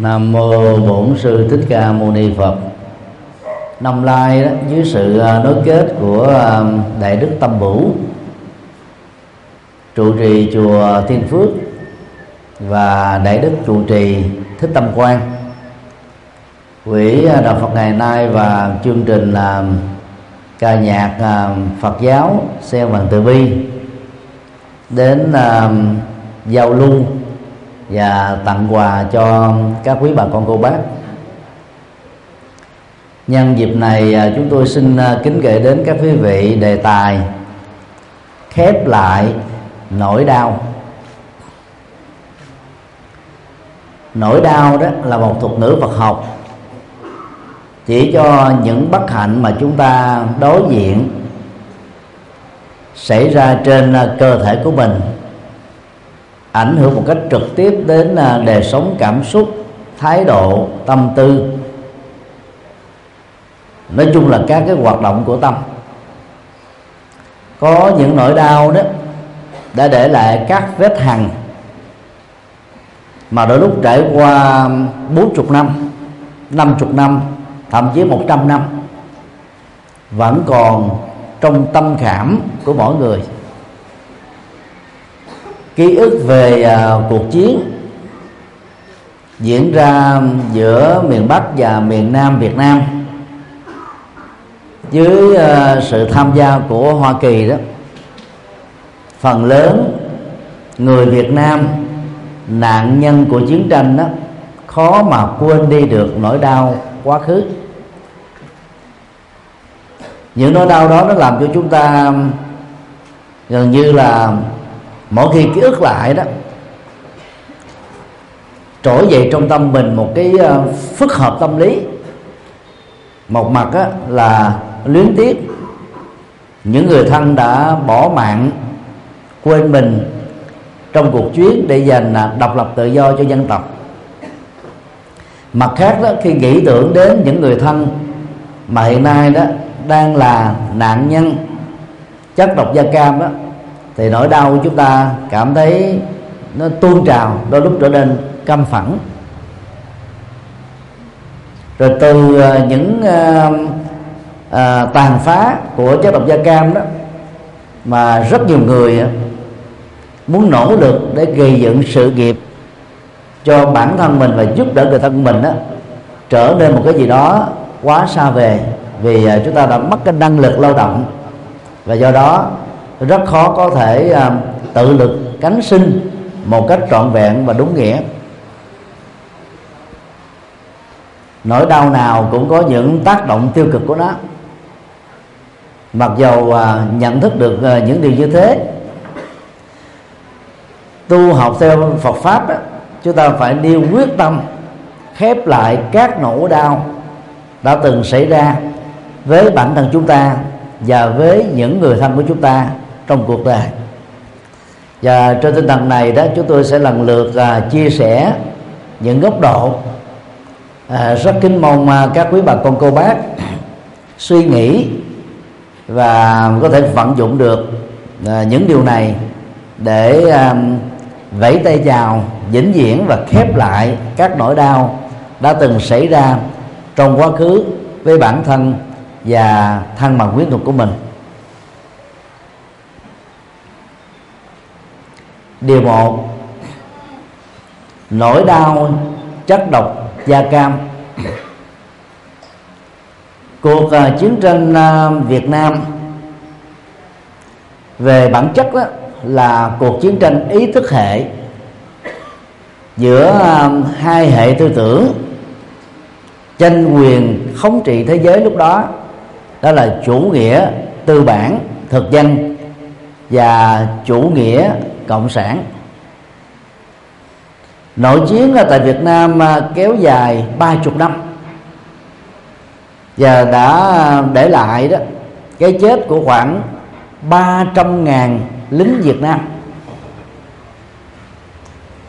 Nam mô Bổn sư Thích Ca Mâu Ni Phật. Năm lai đó, dưới sự à, nối kết của à, Đại đức Tâm Bửu, trụ trì chùa Thiên Phước và Đại đức trụ trì Thích Tâm Quang. Quỹ à, Đạo Phật ngày nay và chương trình là ca nhạc Phật giáo Sen bằng Từ Bi đến giao lưu và tặng quà cho các quý bà con cô bác. Nhân dịp này à, chúng tôi xin à, kính gửi đến các quý vị đề tài khép lại nỗi đau. Nỗi đau đó là một thuật ngữ Phật học. Chỉ cho những bất hạnh mà chúng ta đối diện xảy ra trên à, cơ thể của mình ảnh hưởng một cách trực tiếp đến à, đời sống, cảm xúc, thái độ, tâm tư. Nói chung là các cái hoạt động của tâm. Có những nỗi đau đó đã để lại các vết hằn mà đôi lúc trải qua 40 năm 50 năm, thậm chí 100 năm vẫn còn trong tâm khảm của mỗi người ký ức về uh, cuộc chiến diễn ra giữa miền Bắc và miền Nam Việt Nam dưới uh, sự tham gia của Hoa Kỳ đó. Phần lớn người Việt Nam nạn nhân của chiến tranh đó khó mà quên đi được nỗi đau quá khứ. Những nỗi đau đó nó làm cho chúng ta gần như là mỗi khi ký ức lại đó trỗi dậy trong tâm mình một cái ờ, phức hợp tâm lý. Một mặt á, là luyến tiếc những người thân đã bỏ mạng quên mình trong cuộc chuyến để giành à, độc lập tự do cho dân tộc. Mặt khác đó khi nghĩ tưởng đến những người thân mà hiện nay đó đang là nạn nhân chất độc da cam đó thì nỗi đau của chúng ta cảm thấy nó tuôn trào đôi lúc trở nên căm phẫn rồi từ ờ, những uh, uh, tàn phá của chất độc da cam đó mà rất nhiều người muốn nỗ lực để gây dựng sự nghiệp cho bản thân mình và giúp đỡ người thân mình đó trở nên một cái gì đó quá xa về vì chúng ta đã mất cái năng lực lao động và do đó rất khó có thể à, tự lực cánh sinh một cách trọn vẹn và đúng nghĩa. Nỗi đau nào cũng có những tác động tiêu cực của nó. Mặc dầu à, nhận thức được à, những điều như thế tu học theo Phật pháp đó, chúng ta phải đi quyết tâm khép lại các nỗi đau đã từng xảy ra với bản thân chúng ta và với những người thân của chúng ta trong cuộc đời. Và trên tinh thần này đó chúng tôi sẽ lần lượt à, chia sẻ những góc độ à, rất kính mong à, các quý bà con cô bác suy nghĩ và có thể vận dụng được à, những điều này để à, vẫy tay chào vĩnh viễn và khép lại các nỗi đau đã từng xảy ra trong quá khứ với bản thân và thân bằng quyến thuộc của mình. Điều một. Nỗi đau chất độc da cam. Cuộc uh, chiến tranh uh, Việt Nam về bản chất đó là cuộc chiến tranh ý thức hệ giữa uh, hai hệ tư tưởng tranh quyền khống trị thế giới lúc đó. Đó là chủ nghĩa tư bản thực dân và chủ nghĩa cộng sản. Nội chiến tại Việt Nam à, kéo dài ba chục năm. Và đã để lại đó cái chết của khoảng 300 ngàn lính Việt Nam.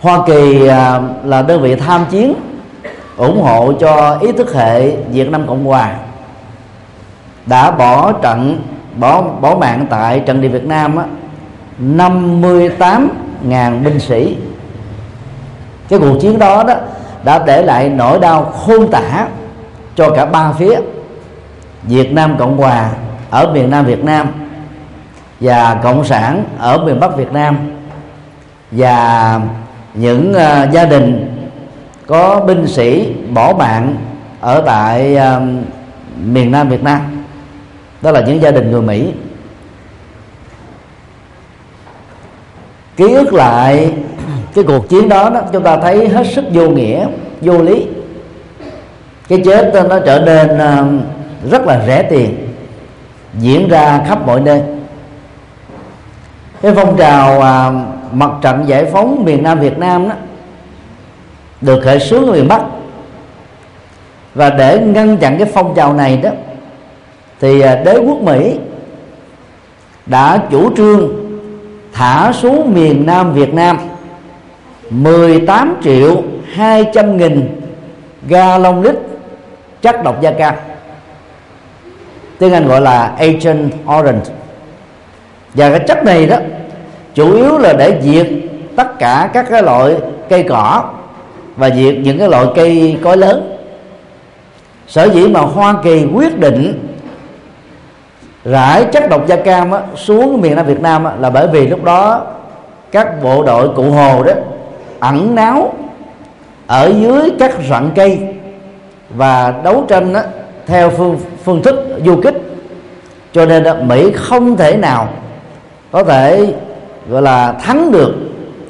Hoa Kỳ à, là đơn vị tham chiến ủng hộ cho ý thức hệ Việt Nam Cộng Hòa. Đã bỏ trận bỏ bỏ mạng tại trận địa Việt Nam á, 58 ngàn binh sĩ. Cái cuộc chiến đó đó đã để lại nỗi đau khôn tả cho cả ba phía Việt Nam Cộng Hòa ở miền Nam Việt Nam và cộng sản ở miền Bắc Việt Nam và những uh, gia đình có binh sĩ bỏ mạng ở tại uh, miền Nam Việt Nam. Đó là những gia đình người Mỹ. Ký ức lại cái cuộc chiến đó, đó chúng ta thấy hết sức vô nghĩa vô lý. Cái chết nó trở nên ờ, rất là rẻ tiền diễn ra khắp mọi nơi. Cái phong trào à, mặt trận giải phóng miền Nam Việt Nam đó được khởi xướng ở miền Bắc. Và để ngăn chặn cái phong trào này đó thì à, đế quốc Mỹ đã chủ trương thả xuống miền Nam Việt Nam. 18 triệu 200 nghìn ga lông lít chất độc da cam. Tiếng Anh gọi là Agent Orange. Và cái chất này đó, chủ yếu là để diệt tất cả các cái loại cây cỏ và diệt những cái loại cây cối lớn. Sở dĩ mà Hoa Kỳ quyết định rải chất độc da cam á, xuống miền Nam Việt Nam á, là bởi vì lúc đó các bộ đội cụ hồ đó ẩn náu ở dưới các rặng cây và đấu tranh á, theo phương phương thức du kích. Cho nên đó, Mỹ không thể nào có thể gọi là thắng được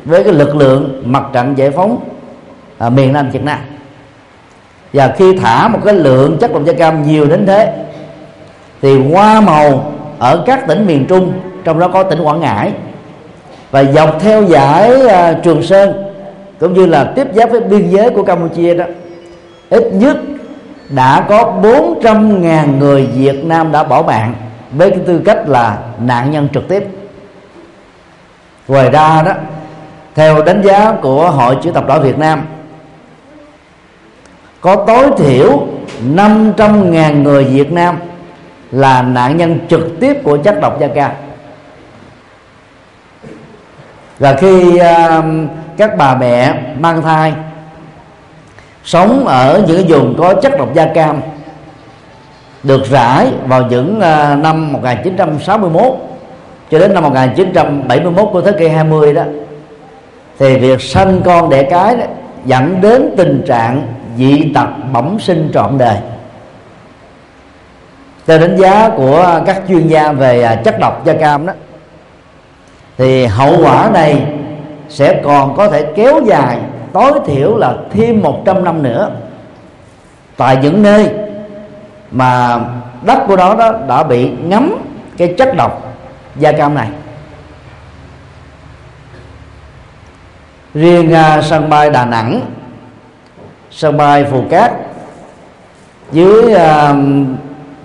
với cái lực lượng mặt trận giải phóng à, miền Nam Việt Nam. Và khi thả một cái lượng chất độc da cam nhiều đến thế thì hoa màu ở các tỉnh miền Trung trong đó có tỉnh Quảng Ngãi và dọc theo giải uh, à, Trường Sơn cũng như là tiếp giáp với biên giới của Campuchia đó ít nhất đã có 400.000 người Việt Nam đã bỏ mạng với cái tư cách là nạn nhân trực tiếp. Ngoài ra đó theo đánh giá của hội chữ thập đỏ Việt Nam có tối thiểu 500.000 người Việt Nam là nạn nhân trực tiếp của chất độc da cam. Và khi uh, các bà mẹ mang thai sống ở những vùng có chất độc da cam được rải vào những uh, năm 1961 cho đến năm 1971 của thế kỷ 20 đó thì việc sanh con đẻ cái đó, dẫn đến tình trạng dị tật bẩm sinh trọn đời theo đánh giá của các chuyên gia về à, chất độc da cam đó thì hậu quả này sẽ còn có thể kéo dài tối thiểu là thêm 100 năm nữa. Tại những nơi mà đất của nó đó đã bị ngấm cái chất độc da cam này. Riêng uh, sân bay Đà Nẵng sân bay Phù Cát dưới uh,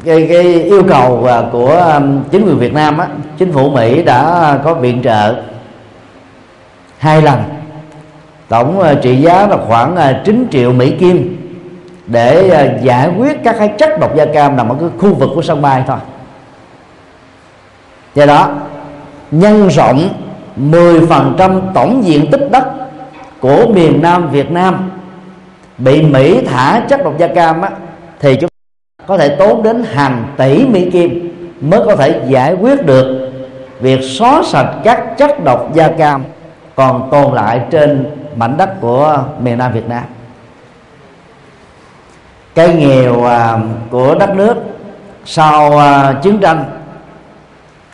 cái, cái yêu cầu à, của um, chính quyền Việt Nam á, chính phủ Mỹ đã có viện trợ hai lần. Tổng à, trị giá là khoảng à, 9 triệu Mỹ Kim để giải quyết các cái chất độc da cam nằm ở cái khu vực của sân bay thôi. Do đó nhân rộng 10% tổng diện tích đất của miền Nam Việt Nam bị Mỹ thả chất độc da cam á, thì chúng có thể tốn đến hàng tỷ Mỹ Kim mới có thể giải quyết được việc xóa sạch các chất độc da cam còn tồn lại trên mảnh đất của miền Nam Việt Nam. Cái nghèo à, của đất nước sau à, chiến tranh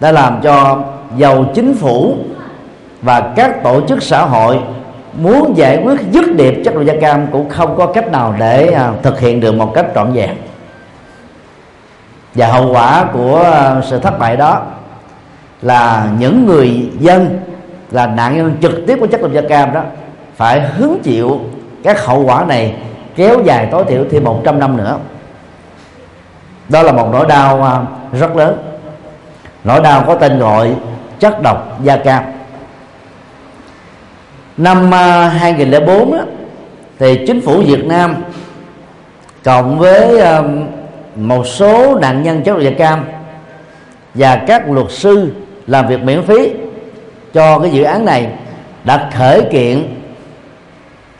đã làm cho giàu chính phủ và các tổ chức xã hội muốn giải quyết dứt điểm chất độc da cam cũng không có cách nào để à, thực hiện được một cách trọn vẹn và hậu quả của ờ, sự thất bại đó là những người dân là nạn nhân trực tiếp của chất độc da cam đó phải hứng chịu các hậu quả này kéo dài tối thiểu thêm 100 năm nữa. Đó là một nỗi đau ờ, rất lớn. Nỗi đau có tên gọi chất độc da cam. Năm ờ, 2004 à, thì chính phủ Việt Nam cộng với một số nạn nhân chất độc da cam và các luật sư làm việc miễn phí cho cái dự án này đã khởi kiện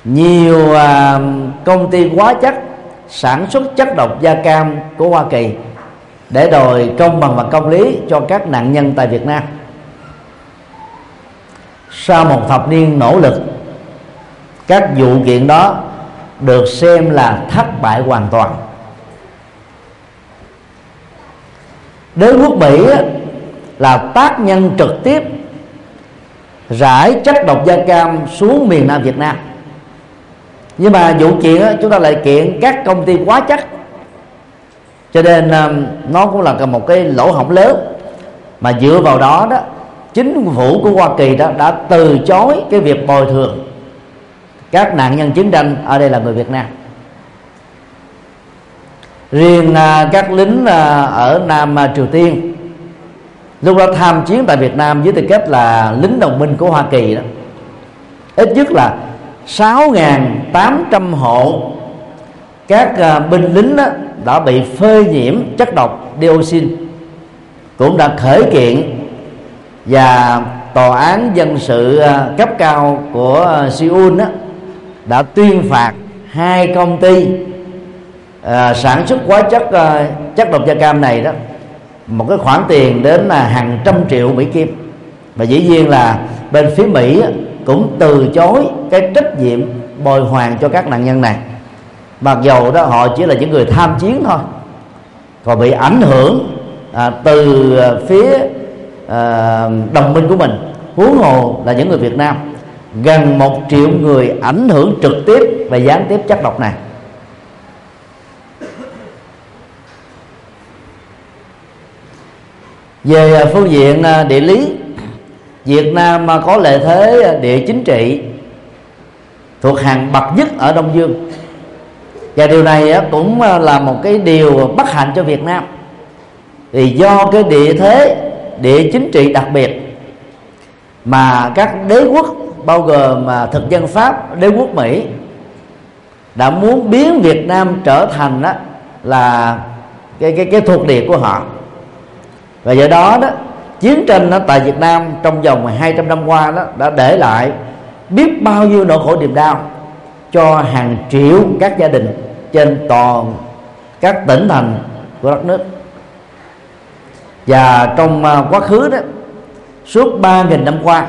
nhiều à, công ty hóa chất sản xuất chất độc da cam của Hoa Kỳ để đòi công bằng và công lý cho các nạn nhân tại Việt Nam. Sau một thập niên nỗ lực các vụ kiện đó được xem là thất bại hoàn toàn. Đế quốc mỹ là tác nhân trực tiếp rải chất độc da cam xuống miền nam việt nam. Nhưng mà vụ kiện chúng ta lại kiện các công ty quá chất cho nên ờ, nó cũng là một cái lỗ hổng lớn. Mà dựa vào đó đó, chính phủ của Hoa Kỳ đó đã từ chối cái việc bồi thường các nạn nhân chiến tranh ở đây là người Việt Nam riêng à, các lính à, ở Nam à, Triều Tiên. Lúc đó tham chiến tại Việt Nam với tư cách là lính đồng minh của Hoa Kỳ đó. Ít nhất là 6.800 hộ các binh lính đó đã bị phơi nhiễm chất độc dioxin cũng đã khởi kiện và tòa án dân sự cấp cao của Seoul đó, đã tuyên phạt hai công ty à, sản xuất hóa chất à, chất độc da cam này đó một cái khoản tiền đến là hàng trăm triệu mỹ kim. Và dĩ nhiên là bên phía mỹ cũng từ chối cái trách nhiệm bồi hoàn cho các nạn nhân này. Mặc dầu đó họ chỉ là những người tham chiến thôi còn bị ảnh hưởng à, từ phía à, đồng minh của mình. Huống hồ là những người Việt Nam gần một triệu người ảnh hưởng trực tiếp và gián tiếp chất độc này. Về à, phương diện à, địa lý, Việt Nam à, có lợi thế địa chính trị thuộc hàng bậc nhất ở Đông Dương. Và điều này cũng là một cái điều bất hạnh cho Việt Nam. Vì do cái địa thế, địa chính trị đặc biệt mà các đế quốc, bao gồm mà thực dân pháp, đế quốc mỹ, đã muốn biến việt nam trở thành đó là cái cái cái thuộc địa của họ và do đó đó, chiến tranh đó tại Việt Nam trong vòng 200 năm qua đó đã để lại biết bao nhiêu nỗi khổ niềm đau cho hàng triệu các gia đình trên toàn các tỉnh thành của đất nước. Và trong à, quá khứ đó, suốt 3.000 năm qua,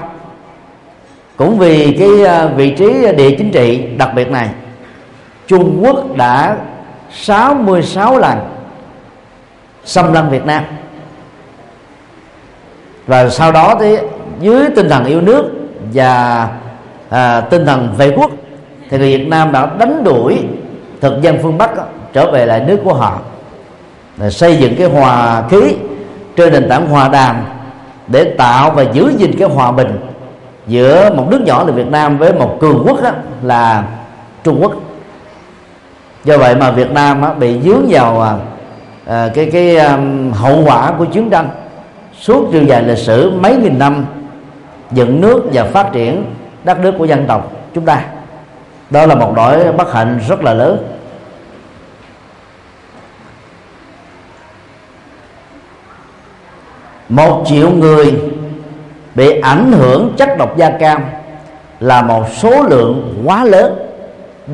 cũng vì cái à, vị trí địa chính trị đặc biệt này, Trung Quốc đã 66 lần xâm lăng Việt Nam và sau đó thì dưới tinh thần yêu nước và à, tinh thần vệ quốc thì người Việt Nam đã đánh đuổi thực dân phương Bắc đó, trở về lại nước của họ. Để xây dựng cái hòa khí trên nền tảng hòa đàm để tạo và giữ gìn cái hòa bình giữa một nước nhỏ là Việt Nam với một cường quốc đó, là Trung Quốc. Do vậy mà Việt Nam đó, bị dướng vào à, à cái cái um, hậu quả của chiến tranh suốt chiều dài lịch sử mấy nghìn năm dựng nước và phát triển đất nước của dân tộc chúng ta. Đó là một nỗi bất hạnh rất là lớn. Một triệu người bị ảnh hưởng chất độc da cam là một số lượng quá lớn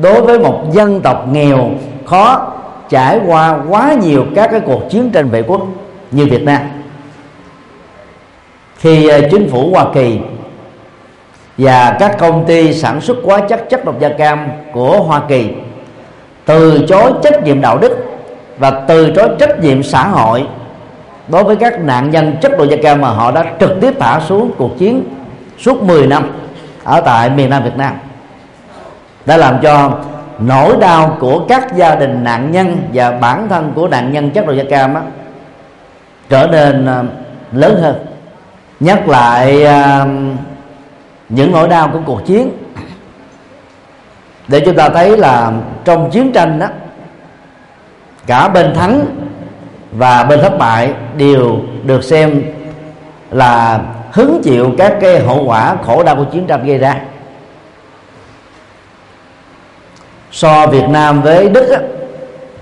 đối với một dân tộc nghèo khó trải qua quá nhiều các cái cuộc chiến tranh vệ quốc như Việt Nam khi ờ, chính phủ Hoa Kỳ và các công ty sản xuất hóa chất chất độc da cam của Hoa Kỳ từ chối trách nhiệm đạo đức và từ chối trách nhiệm xã hội đối với các nạn nhân chất độc da cam mà họ đã trực tiếp thả xuống cuộc chiến suốt 10 năm ở tại miền Nam Việt Nam. Đã làm cho nỗi đau của các gia đình nạn nhân và bản thân của nạn nhân chất độc da cam đó, trở nên ờ, lớn hơn nhắc lại uh, những nỗi đau của cuộc chiến. Để chúng ta thấy là trong chiến tranh đó cả bên thắng và bên thất bại đều được xem là hứng chịu các cái hậu quả khổ đau của chiến tranh gây ra. So Việt Nam với Đức á,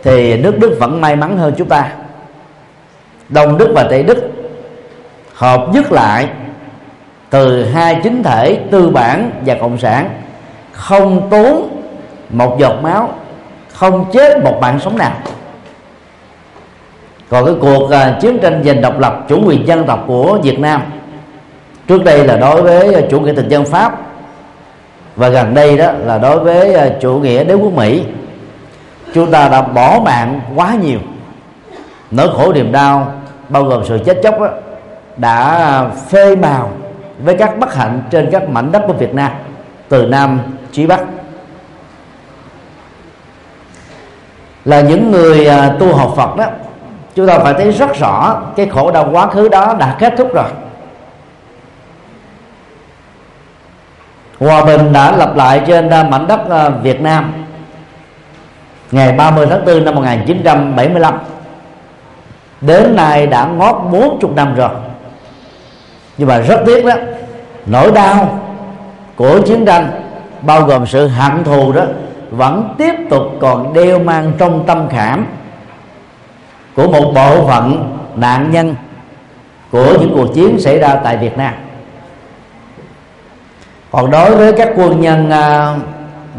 thì nước Đức vẫn may mắn hơn chúng ta. Đông Đức và Tây Đức hợp nhất lại từ hai chính thể tư bản và cộng sản. Không tốn một giọt máu không chết một mạng sống nào. Còn cái cuộc uh, chiến tranh giành độc lập chủ quyền dân tộc của Việt Nam trước đây là đối với à, chủ nghĩa thực dân Pháp và gần đây đó là đối với uh, chủ nghĩa đế quốc Mỹ chúng ta đã bỏ mạng quá nhiều. Nỗi khổ niềm đau bao gồm sự chết chóc đó, đã phê bào với các bất hạnh trên các mảnh đất của Việt Nam, từ Nam chí Bắc. Là những người à, tu học Phật đó, chúng ta phải thấy rất rõ cái khổ đau quá khứ đó đã kết thúc rồi. Hòa bình đã lập lại trên à, mảnh đất à, Việt Nam. Ngày 30 tháng 4 năm 1975 đến nay đã ngót 40 năm rồi nhưng mà rất tiếc đó nỗi đau của chiến tranh bao gồm sự hận thù đó vẫn tiếp tục còn đeo mang trong tâm khảm của một bộ phận nạn nhân của những cuộc chiến xảy ra tại Việt Nam. Còn đối với các quân nhân uh,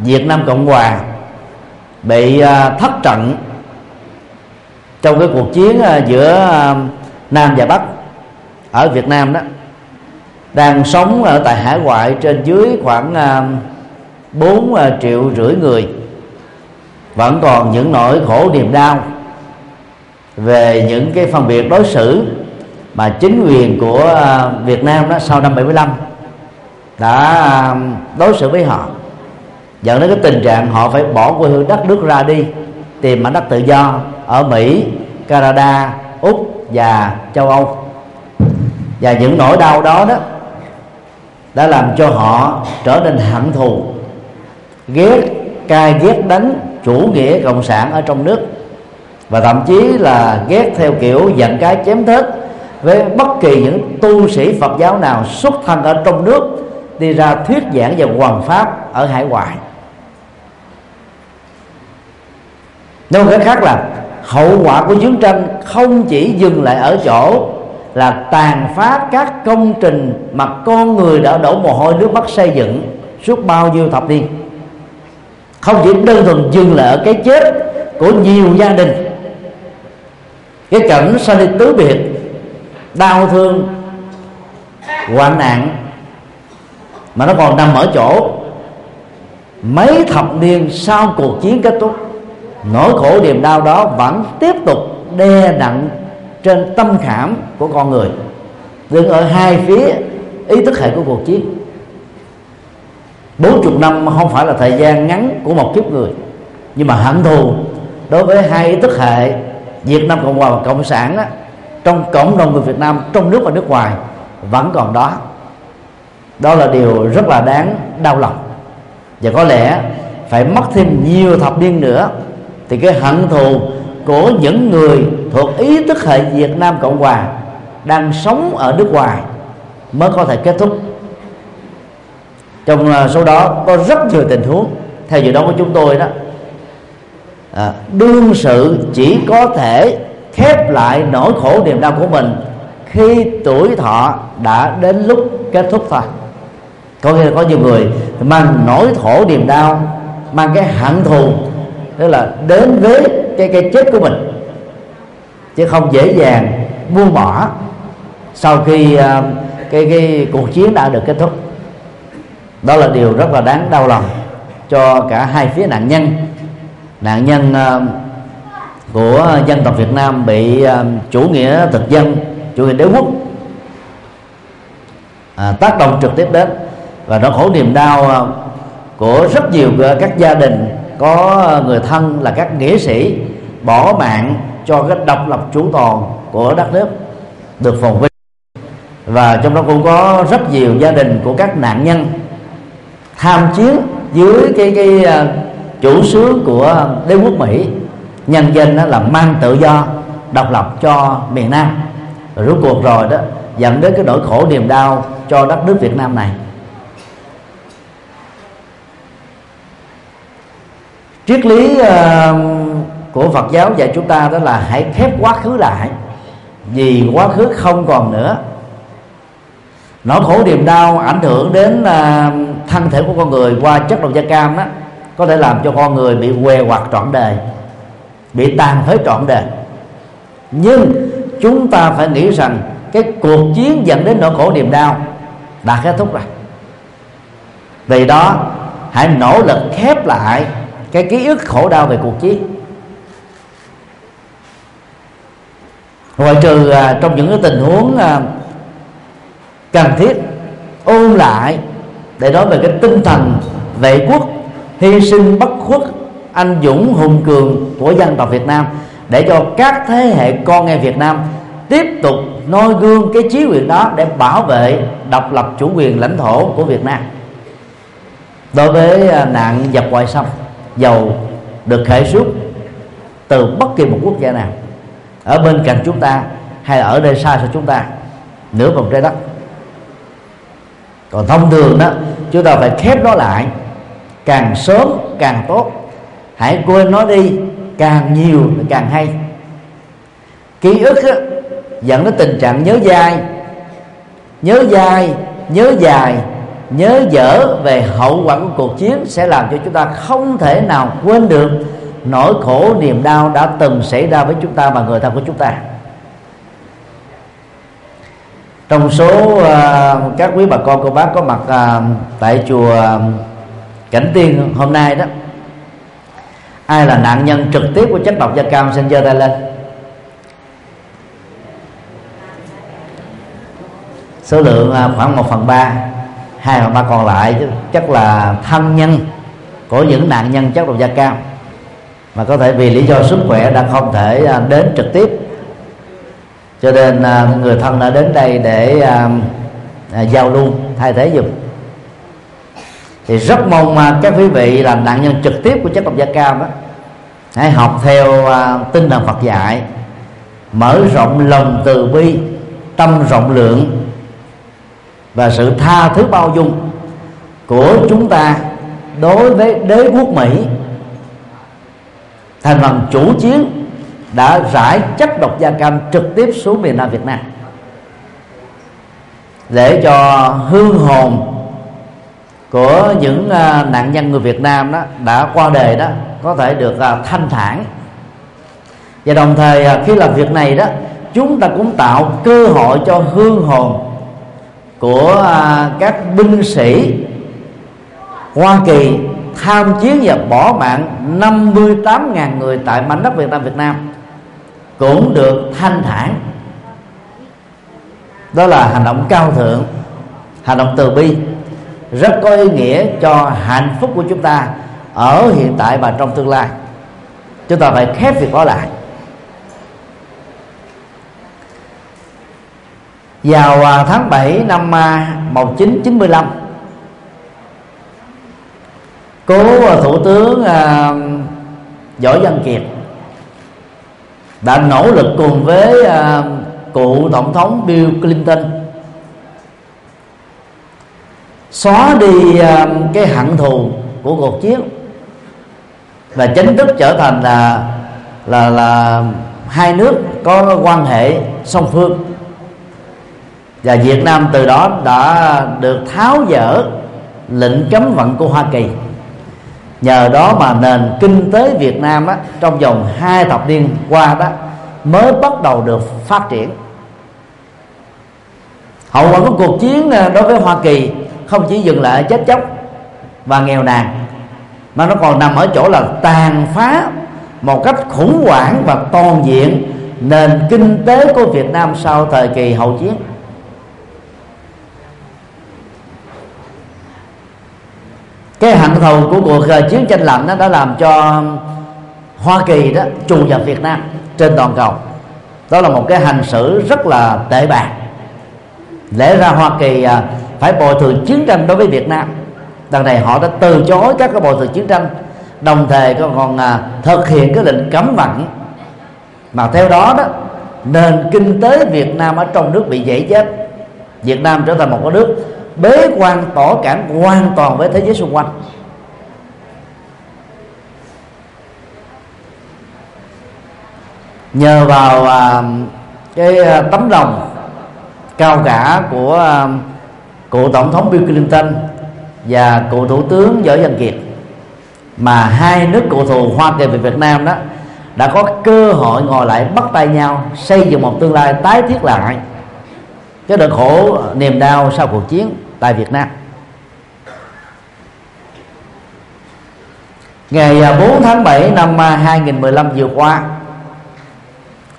Việt Nam Cộng Hòa bị uh, thất trận trong cái cuộc chiến uh, giữa uh, Nam và Bắc ở Việt Nam đó đang sống ở tại hải ngoại trên dưới khoảng à, 4 à, triệu rưỡi người. Vẫn còn những nỗi khổ niềm đau về những cái phân biệt đối xử mà chính quyền của à, Việt Nam đó sau năm 75 đã đối xử với họ. Dẫn đến cái tình trạng họ phải bỏ quê hương đất nước ra đi tìm mảnh đất tự do ở Mỹ, Canada, Úc và châu Âu. Và những nỗi đau đó đó đã làm cho họ trở nên hận thù. Ghét cai ghét đánh chủ nghĩa cộng sản ở trong nước. Và thậm chí là ghét theo kiểu giận cái chém thớt với bất kỳ những tu sĩ Phật giáo nào xuất thân ở trong nước, đi ra thuyết giảng về hoàng pháp ở hải ngoại. Nói một cách khác là, hậu quả của chiến tranh không chỉ dừng lại ở chỗ là tàn phá các công trình mà con người đã đổ mồ hôi nước mắt xây dựng suốt bao nhiêu thập niên. Không chỉ đơn thuần dừng lại ở cái chết của nhiều gia đình, cái cảnh sanh đi tứ biệt, đau thương, hoạn nạn, mà nó còn nằm ở chỗ mấy thập niên sau cuộc chiến kết thúc, nỗi khổ niềm đau đó vẫn tiếp tục đe nặng trên tâm khảm của con người đứng ở hai phía ý thức hệ của cuộc chiến. 40 năm không phải là thời gian ngắn của một kiếp người nhưng mà hận thù đối với hai ý thức hệ Việt Nam Cộng Hòa và Cộng sản đó, trong cộng đồng người Việt Nam trong nước và nước ngoài vẫn còn đó. Đó là điều rất là đáng đau lòng. Và có lẽ phải mất thêm nhiều thập niên nữa thì cái hận thù của những người thuộc ý thức hệ Việt Nam Cộng Hòa đang sống ở nước ngoài mới có thể kết thúc. Trong à, số đó có rất nhiều tình huống. Theo dự đoán của chúng tôi đó à, đương sự chỉ có thể khép lại nỗi khổ niềm đau của mình khi tuổi thọ đã đến lúc kết thúc thôi. Có nghĩa là có nhiều người mang nỗi khổ niềm đau mang cái hận thù tức là đến với cái cái chết của mình. Chứ không dễ dàng buông bỏ sau khi uh, cái cái cuộc chiến đã được kết thúc. Đó là điều rất là đáng đau lòng cho cả hai phía nạn nhân. Nạn nhân uh, của dân tộc Việt Nam bị uh, chủ nghĩa thực dân chủ nghĩa đế quốc à, tác động trực tiếp đến. Và nó khổ niềm đau uh, của rất nhiều các gia đình có người thân là các nghĩa sĩ bỏ mạng cho cái độc lập chủ toàn của đất nước được phồn vinh. Và trong đó cũng có rất nhiều gia đình của các nạn nhân tham chiến dưới cái cái à, chủ sướng của đế quốc Mỹ. Nhân dân đó là mang tự do, độc lập cho miền Nam. Rồi rốt cuộc rồi đó, dẫn đến cái nỗi khổ niềm đau cho đất nước Việt Nam này. Triết lý uh, của Phật giáo dạy chúng ta đó là hãy khép quá khứ lại vì quá khứ không còn nữa. Nỗi khổ niềm đau ảnh hưởng đến uh, thân thể của con người qua chất độc da cam đó có thể làm cho con người bị què hoặc trọn đời bị tàn phế trọn đời. Nhưng chúng ta phải nghĩ rằng cái cuộc chiến dẫn đến nỗi khổ niềm đau đã kết thúc rồi. Vì đó hãy nỗ lực khép lại cái ký ức khổ đau về cuộc chiến. Ngoại trừ à, trong những cái tình huống à, cần thiết ôn lại để nói về cái tinh thần vệ quốc hy sinh bất khuất anh dũng hùng cường của dân tộc Việt Nam để cho các thế hệ con em Việt Nam tiếp tục noi gương cái chí quyền đó để bảo vệ độc lập chủ quyền lãnh thổ của Việt Nam. Đối với à, nạn dập ngoại xâm dầu được khởi xuất từ bất kỳ một quốc gia nào ở bên cạnh chúng ta hay ở đây xa xa chúng ta nửa vòng trái đất. Còn thông thường đó chúng ta phải khép nó lại càng sớm càng tốt. Hãy quên nó đi càng nhiều càng hay. Ký ức á, dẫn đến tình trạng nhớ dai nhớ dai nhớ dài nhớ dở về hậu quả của cuộc chiến sẽ làm cho chúng ta không thể nào quên được nỗi khổ niềm đau đã từng xảy ra với chúng ta và người thân của chúng ta. Trong số uh, các quý bà con cô bác có mặt uh, tại chùa ờ, cảnh tiên hôm nay đó ai là nạn nhân trực tiếp của chất độc da cam xin giơ tay lên? Số lượng uh, khoảng 1 phần ba hai phần ba còn lại chắc là thân nhân của những nạn nhân chất độc da cam. Mà có thể vì lý do sức khỏe đã không thể à, đến trực tiếp. Cho nên à, người thân đã đến đây để à, giao lưu, thay thế dùm thì rất mong các quý vị là nạn nhân trực tiếp của chất độc da cam đó hãy học theo tinh thần Phật dạy. Mở rộng lòng từ bi, tâm rộng lượng và sự tha thứ bao dung của chúng ta đối với đế quốc Mỹ thành phần chủ chiến đã rải chất độc da cam trực tiếp xuống miền Nam Việt Nam. Để cho hương hồn của những à, nạn nhân người Việt Nam đó đã qua đời đó có thể được à, thanh thản. Và đồng thời à, khi làm việc này đó, chúng ta cũng tạo cơ hội cho hương hồn của à, các binh sĩ Hoa Kỳ tham chiến và bỏ mạng 58.000 người tại mảnh đất Việt Nam Việt Nam cũng được thanh thản. Đó là hành động cao thượng, hành động từ bi, rất có ý nghĩa cho hạnh phúc của chúng ta ở hiện tại và trong tương lai. Chúng ta phải khép việc đó lại. Vào à, tháng 7 năm à, 1995 cố à, thủ tướng võ văn kiệt đã nỗ lực cùng với cựu tổng thống bill clinton xóa đi cái hận thù của cuộc chiến và chính thức trở thành là là là hai nước có quan hệ song phương và Việt Nam từ đó đã được tháo dỡ lệnh cấm vận của Hoa Kỳ. Nhờ đó mà nền kinh tế Việt Nam á, trong vòng hai thập niên qua đó mới bắt đầu được phát triển. Hậu quả của cuộc chiến à, đối với Hoa Kỳ không chỉ dừng lại chết chóc và nghèo nàn mà nó còn nằm ở chỗ là tàn phá một cách khủng hoảng và toàn diện nền kinh tế của Việt Nam sau thời kỳ hậu chiến. Cái hận thù của cuộc chiến tranh lạnh đó đã làm cho Hoa Kỳ đó trù nhập Việt Nam trên toàn cầu. Đó là một cái hành xử rất là tệ bạc. Lẽ ra Hoa Kỳ à, phải bồi thường chiến tranh đối với Việt Nam. Đằng này họ đã từ chối các cái bồi thường chiến tranh, đồng thời còn à, thực hiện cái lệnh cấm vận. Mà theo đó đó, nền kinh tế Việt Nam ở trong nước bị dễ chết. Việt Nam trở thành một cái nước bế quan tỏ cảm hoàn toàn với thế giới xung quanh. Nhờ vào à, cái à, tấm lòng cao cả của à, cựu tổng thống Bill Clinton và cựu thủ tướng võ văn kiệt mà hai nước cựu thù hoa kỳ và việt nam đó đã có cơ hội ngồi lại bắt tay nhau xây dựng một tương lai tái thiết lại cái đợt khổ niềm đau sau cuộc chiến tại Việt Nam. Ngày à, 4 tháng 7 năm à, 2015 vừa qua,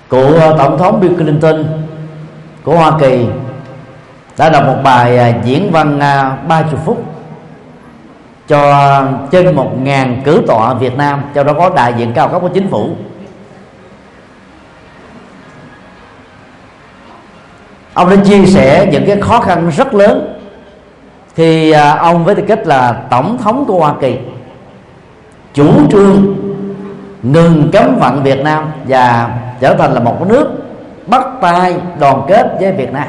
cựu à, tổng thống Bill Clinton của Hoa Kỳ đã đọc một bài diễn văn 30 phút cho trên 1.000 cử tọa Việt Nam, trong đó có đại diện cao cấp của chính phủ. Ông đã chia sẻ những cái khó khăn rất lớn thì à, ông với tư cách là tổng thống của Hoa Kỳ, chủ trương ngừng cấm vận Việt Nam và trở thành là một nước bắt tay đoàn kết với Việt Nam.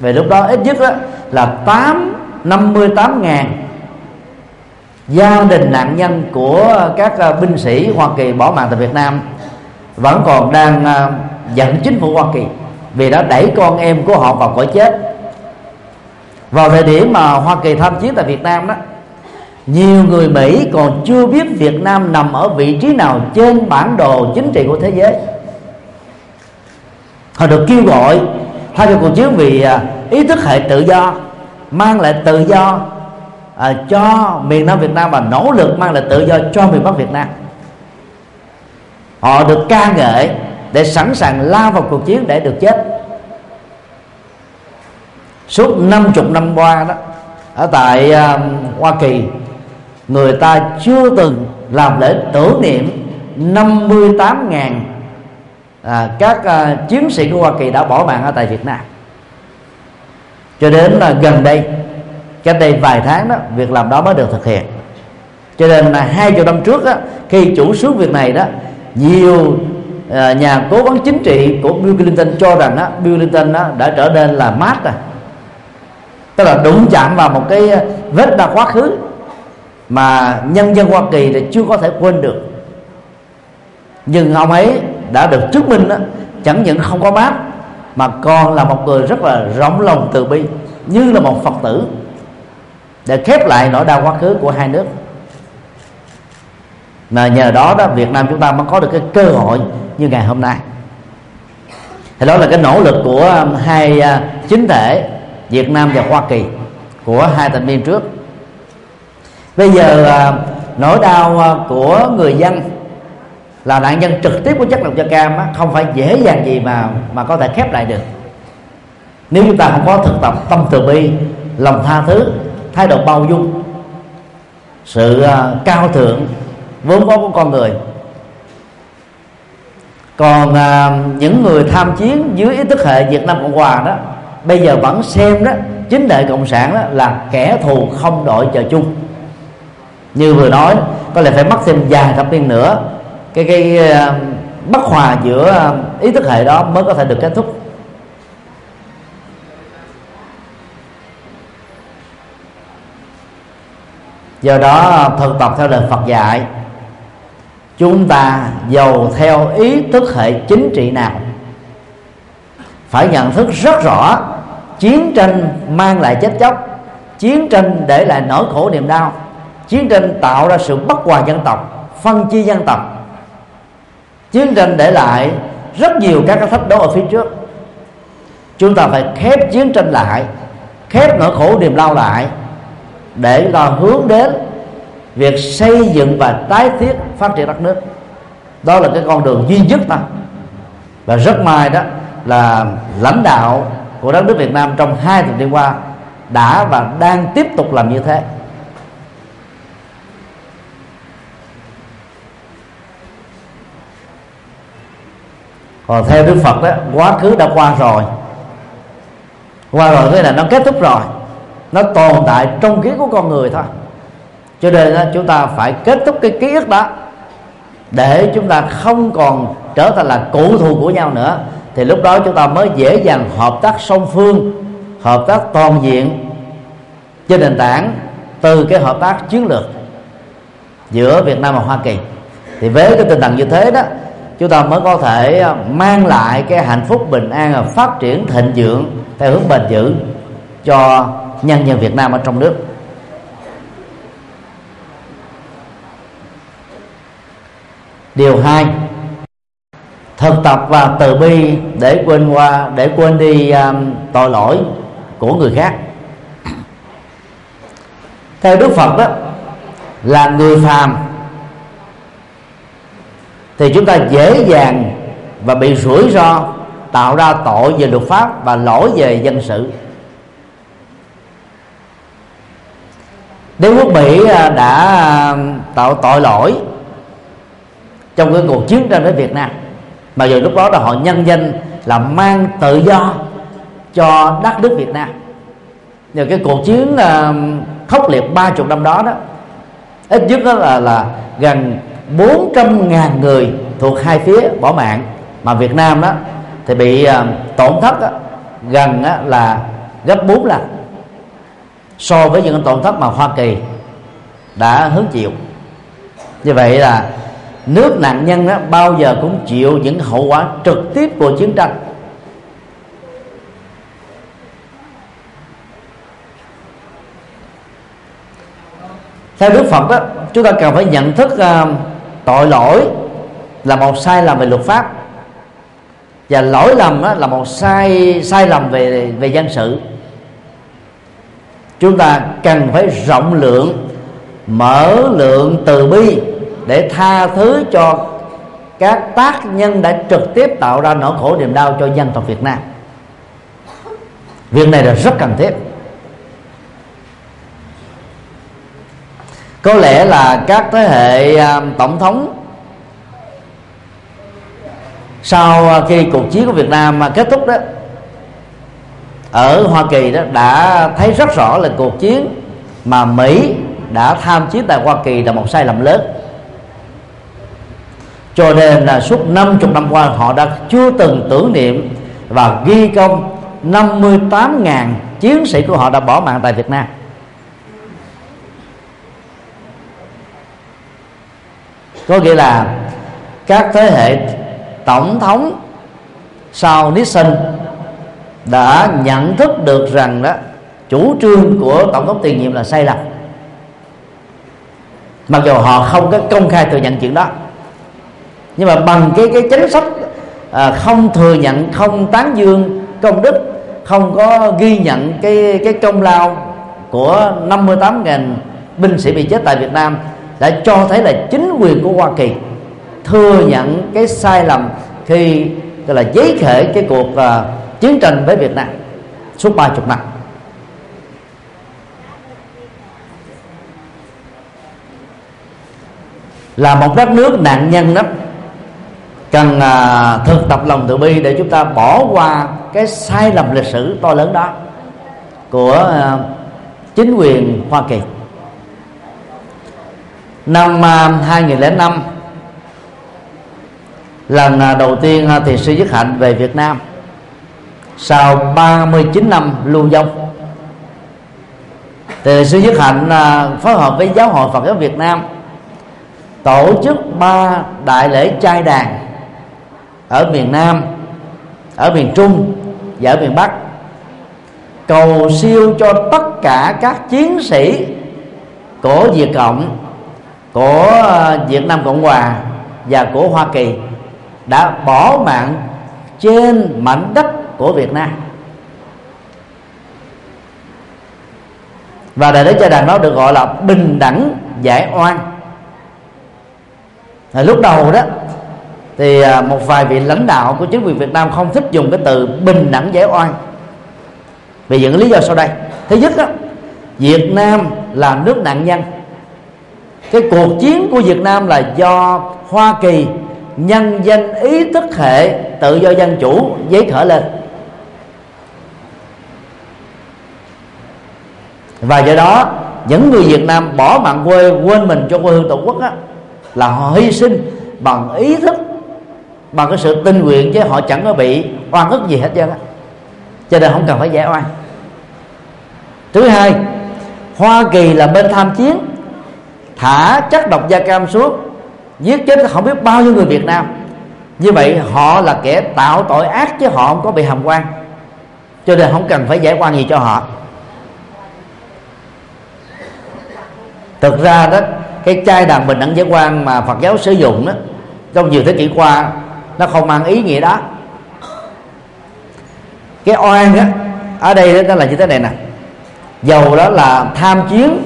Về lúc đó ít nhất đó là tám, năm mươi tám ngàn gia đình nạn nhân của các à, binh sĩ Hoa Kỳ bỏ mạng tại Việt Nam vẫn còn đang à, giận chính phủ Hoa Kỳ vì đã đẩy con em của họ vào cõi chết vào thời điểm mà Hoa Kỳ tham chiến tại Việt Nam đó nhiều người Mỹ còn chưa biết Việt Nam nằm ở vị trí nào trên bản đồ chính trị của thế giới. Họ được kêu gọi tham gia cuộc chiến vì à, ý thức hệ tự do mang lại tự do à, cho miền Nam Việt Nam và nỗ lực mang lại tự do cho miền Bắc Việt Nam. Họ được ca ngợi để sẵn sàng lao vào cuộc chiến để được chết suốt 50 năm qua đó ở tại uh, Hoa Kỳ người ta chưa từng làm lễ tưởng niệm 58 ngàn à, các uh, chiến sĩ của Hoa Kỳ đã bỏ mạng ở tại Việt Nam. Cho đến là gần đây cách đây vài tháng đó việc làm đó mới được thực hiện. Cho nên là hai chục năm trước đó, khi chủ xuống việc này đó nhiều uh, nhà cố vấn chính trị của Bill Clinton cho rằng đó, Bill Clinton đó, đã trở nên là mát rồi tức là đụng chạm vào một cái vết đau quá khứ mà nhân dân Hoa Kỳ thì chưa có thể quên được. Nhưng ông ấy đã được chứng minh đó, chẳng những không có mát mà còn là một người rất là rộng lòng từ bi như là một phật tử để khép lại nỗi đau quá khứ của hai nước. Mà nhờ đó đó Việt Nam chúng ta mới có được cái cơ hội như ngày hôm nay. Thì đó là cái nỗ lực của um, hai à, chính thể Việt Nam và Hoa Kỳ của hai thành viên trước. Bây giờ à, nỗi đau à, của người dân là nạn nhân trực tiếp của chất độc da cam không phải dễ dàng gì mà mà có thể khép lại được. Nếu chúng ta không có thực tập tâm từ bi, lòng tha thứ, thái độ bao dung, sự à, cao thượng, vốn có của con người, còn những người tham chiến dưới ý thức hệ Việt Nam Cộng Hòa đó bây giờ vẫn xem đó chính đại cộng sản đó là kẻ thù không đội trời chung. Như vừa nói có lẽ phải mất thêm vài thập niên nữa cái cái uh, bất hòa giữa ờ, ý thức hệ đó mới có thể được kết thúc. Do đó thực tập theo lời Phật dạy chúng ta giàu theo ý thức hệ chính trị nào? Phải nhận thức rất rõ chiến tranh mang lại chết chóc. Chiến tranh để lại nỗi khổ niềm đau. Chiến tranh tạo ra sự bất hòa dân tộc, phân chia dân tộc. Chiến tranh để lại rất nhiều các cái thách đố ở phía trước. Chúng ta phải khép chiến tranh lại, khép nỗi khổ niềm đau lại để lo hướng đến việc xây dựng và tái thiết phát triển đất nước. Đó là cái con đường duy nhất ta và rất may đó là lãnh đạo của đất nước Việt Nam trong hai thập niên qua đã và đang tiếp tục làm như thế. Còn theo Đức Phật đó quá khứ đã qua rồi. Qua rồi thế là nó kết thúc rồi. Nó tồn tại trong ký của con người thôi. Cho nên đó, chúng ta phải kết thúc cái ký ức đó để chúng ta không còn trở thành là cụ thù của nhau nữa thì lúc đó chúng ta mới dễ dàng hợp tác song phương, hợp tác toàn diện trên nền tảng từ cái hợp tác chiến lược giữa Việt Nam và Hoa Kỳ. Thì với cái tinh thần như thế đó, chúng ta mới có thể à, mang lại cái hạnh phúc bình an và phát triển thịnh vượng theo hướng bền vững cho nhân dân Việt Nam ở trong nước. Điều hai thực tập và từ bi để quên qua để quên đi um, tội lỗi của người khác. Theo đức phật đó là người phàm thì chúng ta dễ dàng và bị rủi ro tạo ra tội về luật pháp và lỗi về dân sự. Đế quốc mỹ à, đã à, tạo tội lỗi trong cái cuộc chiến tranh với việt nam mà giờ lúc đó là họ nhân danh là mang tự do cho đất nước việt nam. Nhờ cái cuộc chiến uh, khốc liệt ba chục năm đó đó ít nhất đó là là gần 400 ngàn người thuộc hai phía bỏ mạng. Mà Việt Nam đó thì bị uh, tổn thất đó, gần đó là gấp 4 lần so với những tổn thất mà Hoa Kỳ đã hứng chịu. Như vậy là nước nạn nhân đó bao giờ cũng chịu những hậu quả trực tiếp của chiến tranh. Theo đức phật đó chúng ta cần phải nhận thức uh, tội lỗi là một sai lầm về luật pháp và lỗi lầm đó là một sai sai lầm về về dân sự. Chúng ta cần phải rộng lượng mở lượng từ bi để tha thứ cho các tác nhân đã trực tiếp tạo ra nỗi khổ niềm đau cho dân tộc Việt Nam. Việc này là rất cần thiết. Có lẽ là các thế hệ à, tổng thống sau à, khi cuộc chiến của Việt Nam à, kết thúc đó, ở Hoa Kỳ đó đã thấy rất rõ là cuộc chiến mà Mỹ đã tham chiến tại Hoa Kỳ là một sai lầm lớn cho nên là suốt 50 năm qua họ đã chưa từng tưởng niệm và ghi công 58.000 chiến sĩ của họ đã bỏ mạng tại Việt Nam. Có nghĩa là các thế hệ tổng thống sau Nixon đã nhận thức được rằng đó, chủ trương của tổng thống tiền nhiệm là sai lầm. Mặc dù họ không có công khai thừa nhận chuyện đó nhưng mà bằng cái cái chính sách à, không thừa nhận không tán dương công đức không có ghi nhận cái cái công lao của 58.000 binh sĩ bị chết tại Việt Nam đã cho thấy là chính quyền của Hoa Kỳ thừa nhận cái sai lầm khi gọi là giấy khể cái cuộc uh, chiến tranh với Việt Nam suốt ba chục năm. Là một đất nước nạn nhân đó cần à, thực tập lòng từ bi để chúng ta bỏ qua cái sai lầm lịch sử to lớn đó của à, chính quyền Hoa Kỳ. Năm à, 2005 lần à, đầu tiên à, thì sư Dứt Hạnh về Việt Nam. Sau 39 năm lưu vong thì sư Dứt Hạnh à, phối hợp với giáo hội Phật giáo Việt Nam tổ chức ba đại lễ trai đàn ở miền Nam, ở miền Trung và ở miền Bắc. Cầu siêu cho tất cả các chiến sĩ của Việt Cộng, của ờ, Việt Nam Cộng Hòa và của Hoa Kỳ đã bỏ mạng trên mảnh đất của Việt Nam. Và đại lễ cho đàn đó được gọi là bình đẳng giải oan. Thì lúc đầu đó thì à, một vài vị lãnh đạo của chính quyền Việt Nam không thích dùng cái từ bình đẳng giải oan. Vì những lý do sau đây. Thứ nhất đó, Việt Nam là nước nạn nhân. Cái cuộc chiến của Việt Nam là do Hoa Kỳ nhân danh ý thức hệ tự do dân chủ giấy khởi lên. Và do đó những người Việt Nam bỏ mạng quê quên mình cho quê hương tổ quốc á, là họ hy sinh bằng ý thức bằng cái sự tinh nguyện chứ họ chẳng có bị oan ức gì hết trơn á. Cho nên không cần phải giải oan. Thứ hai, hoa kỳ là bên tham chiến. Thả chất độc da cam xuống, giết chết không biết bao nhiêu người việt nam. Như vậy họ là kẻ tạo tội ác chứ họ không có bị hàm quan. Cho nên không cần phải giải quan gì cho họ. Thực ra đó, cái chai đàn bình đẳng giải quan mà phật giáo sử dụng đó, trong nhiều thế kỷ qua nó không mang ý nghĩa đó. Cái oan á ở đây đó là như thế này nè. Dầu đó là tham chiến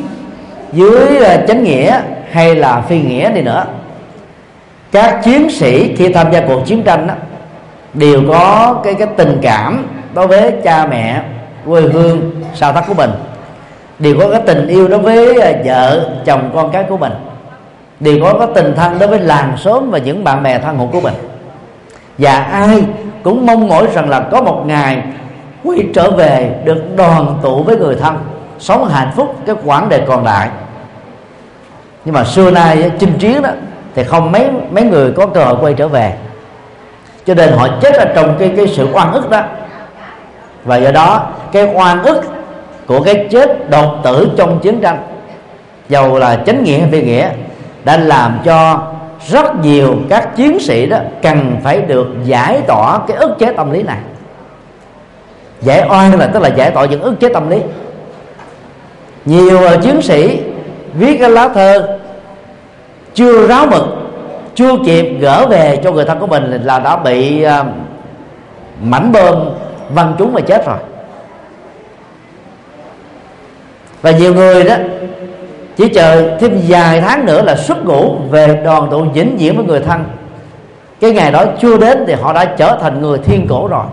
dưới ờ, chánh nghĩa hay là phi nghĩa đi nữa. Các chiến sĩ khi tham gia cuộc chiến tranh đó, đều có cái cái tình cảm đối với cha mẹ quê hương sao thắt của mình. Đều có cái tình yêu đối với ờ, vợ chồng con cái của mình. Đều có cái tình thân đối với làng xóm và những bạn bè thân hữu của mình và ai cũng mong mỏi rằng là có một ngày quay trở về được đoàn tụ với người thân, sống hạnh phúc cái quãng đời còn lại. Nhưng mà xưa nay chinh chiến đó, thì không mấy mấy người có cơ hội quay trở về. Cho nên họ chết ở trong cái cái sự oan ức đó. Và do đó, cái oan ức của cái chết đột tử trong chiến tranh, dầu là chánh nghĩa hay phi nghĩa, đã làm cho rất nhiều các chiến sĩ đó cần phải được giải tỏa cái ức chế tâm lý này. Giải oan là tức là giải tỏa những ức chế tâm lý. Nhiều ờ, chiến sĩ viết cái lá thơ chưa ráo mực chưa kịp gỡ về cho người thân của mình là đã bị uh, mảnh bơm văng trúng và chết rồi. Và nhiều người đó chỉ chờ thêm vài tháng nữa là xuất ngũ về đoàn tụ vĩnh viễn với người thân. Cái ngày đó chưa đến thì họ đã trở thành người thiên cổ rồi.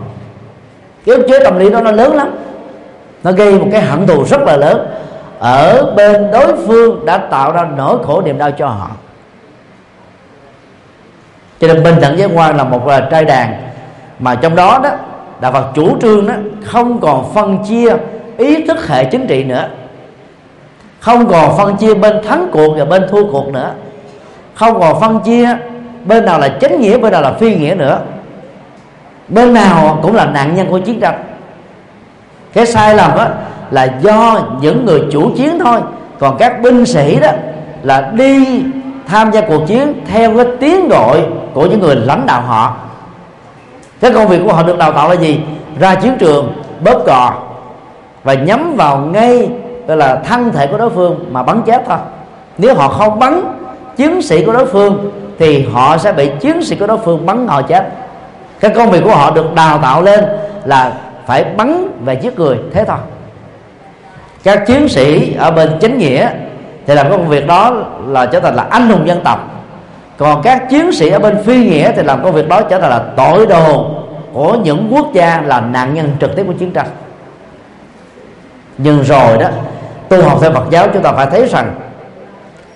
Cái ức chế tâm lý đó nó lớn lắm. Nó gây một cái hận thù rất là lớn. Ở bên đối phương đã tạo ra nỗi khổ niềm đau cho họ. Cho nên bình đẳng giới quan là một trai đàn, mà trong đó đó, đạo Phật chủ trương đó, không còn phân chia ý thức hệ chính trị nữa không còn phân chia bên thắng cuộc và bên thua cuộc nữa. Không còn phân chia, bên nào là chánh nghĩa, bên nào là phi nghĩa nữa. Bên nào cũng là nạn nhân của chiến tranh. Cái sai lầm đó là do những người chủ chiến thôi. Còn các binh sĩ đó, là đi tham gia cuộc chiến theo cái tiếng gọi của những người lãnh đạo họ. Cái công việc của họ được đào tạo là gì? Ra chiến trường, bóp cò và nhắm vào ngay gọi là thân thể của đối phương mà bắn chết thôi. Nếu họ không bắn chiến sĩ của đối phương, thì họ sẽ bị chiến sĩ của đối phương bắn họ chết cái công việc của họ được đào tạo lên là phải bắn và giết người, thế thôi. Các chiến sĩ ở bên chính nghĩa thì làm công việc đó là trở thành là anh hùng dân tộc. Còn các chiến sĩ ở bên phi nghĩa thì làm công việc đó trở thành là tội đồ của những quốc gia là nạn nhân trực tiếp của chiến tranh nhưng rồi đó, tu học theo Phật giáo chúng ta phải thấy rằng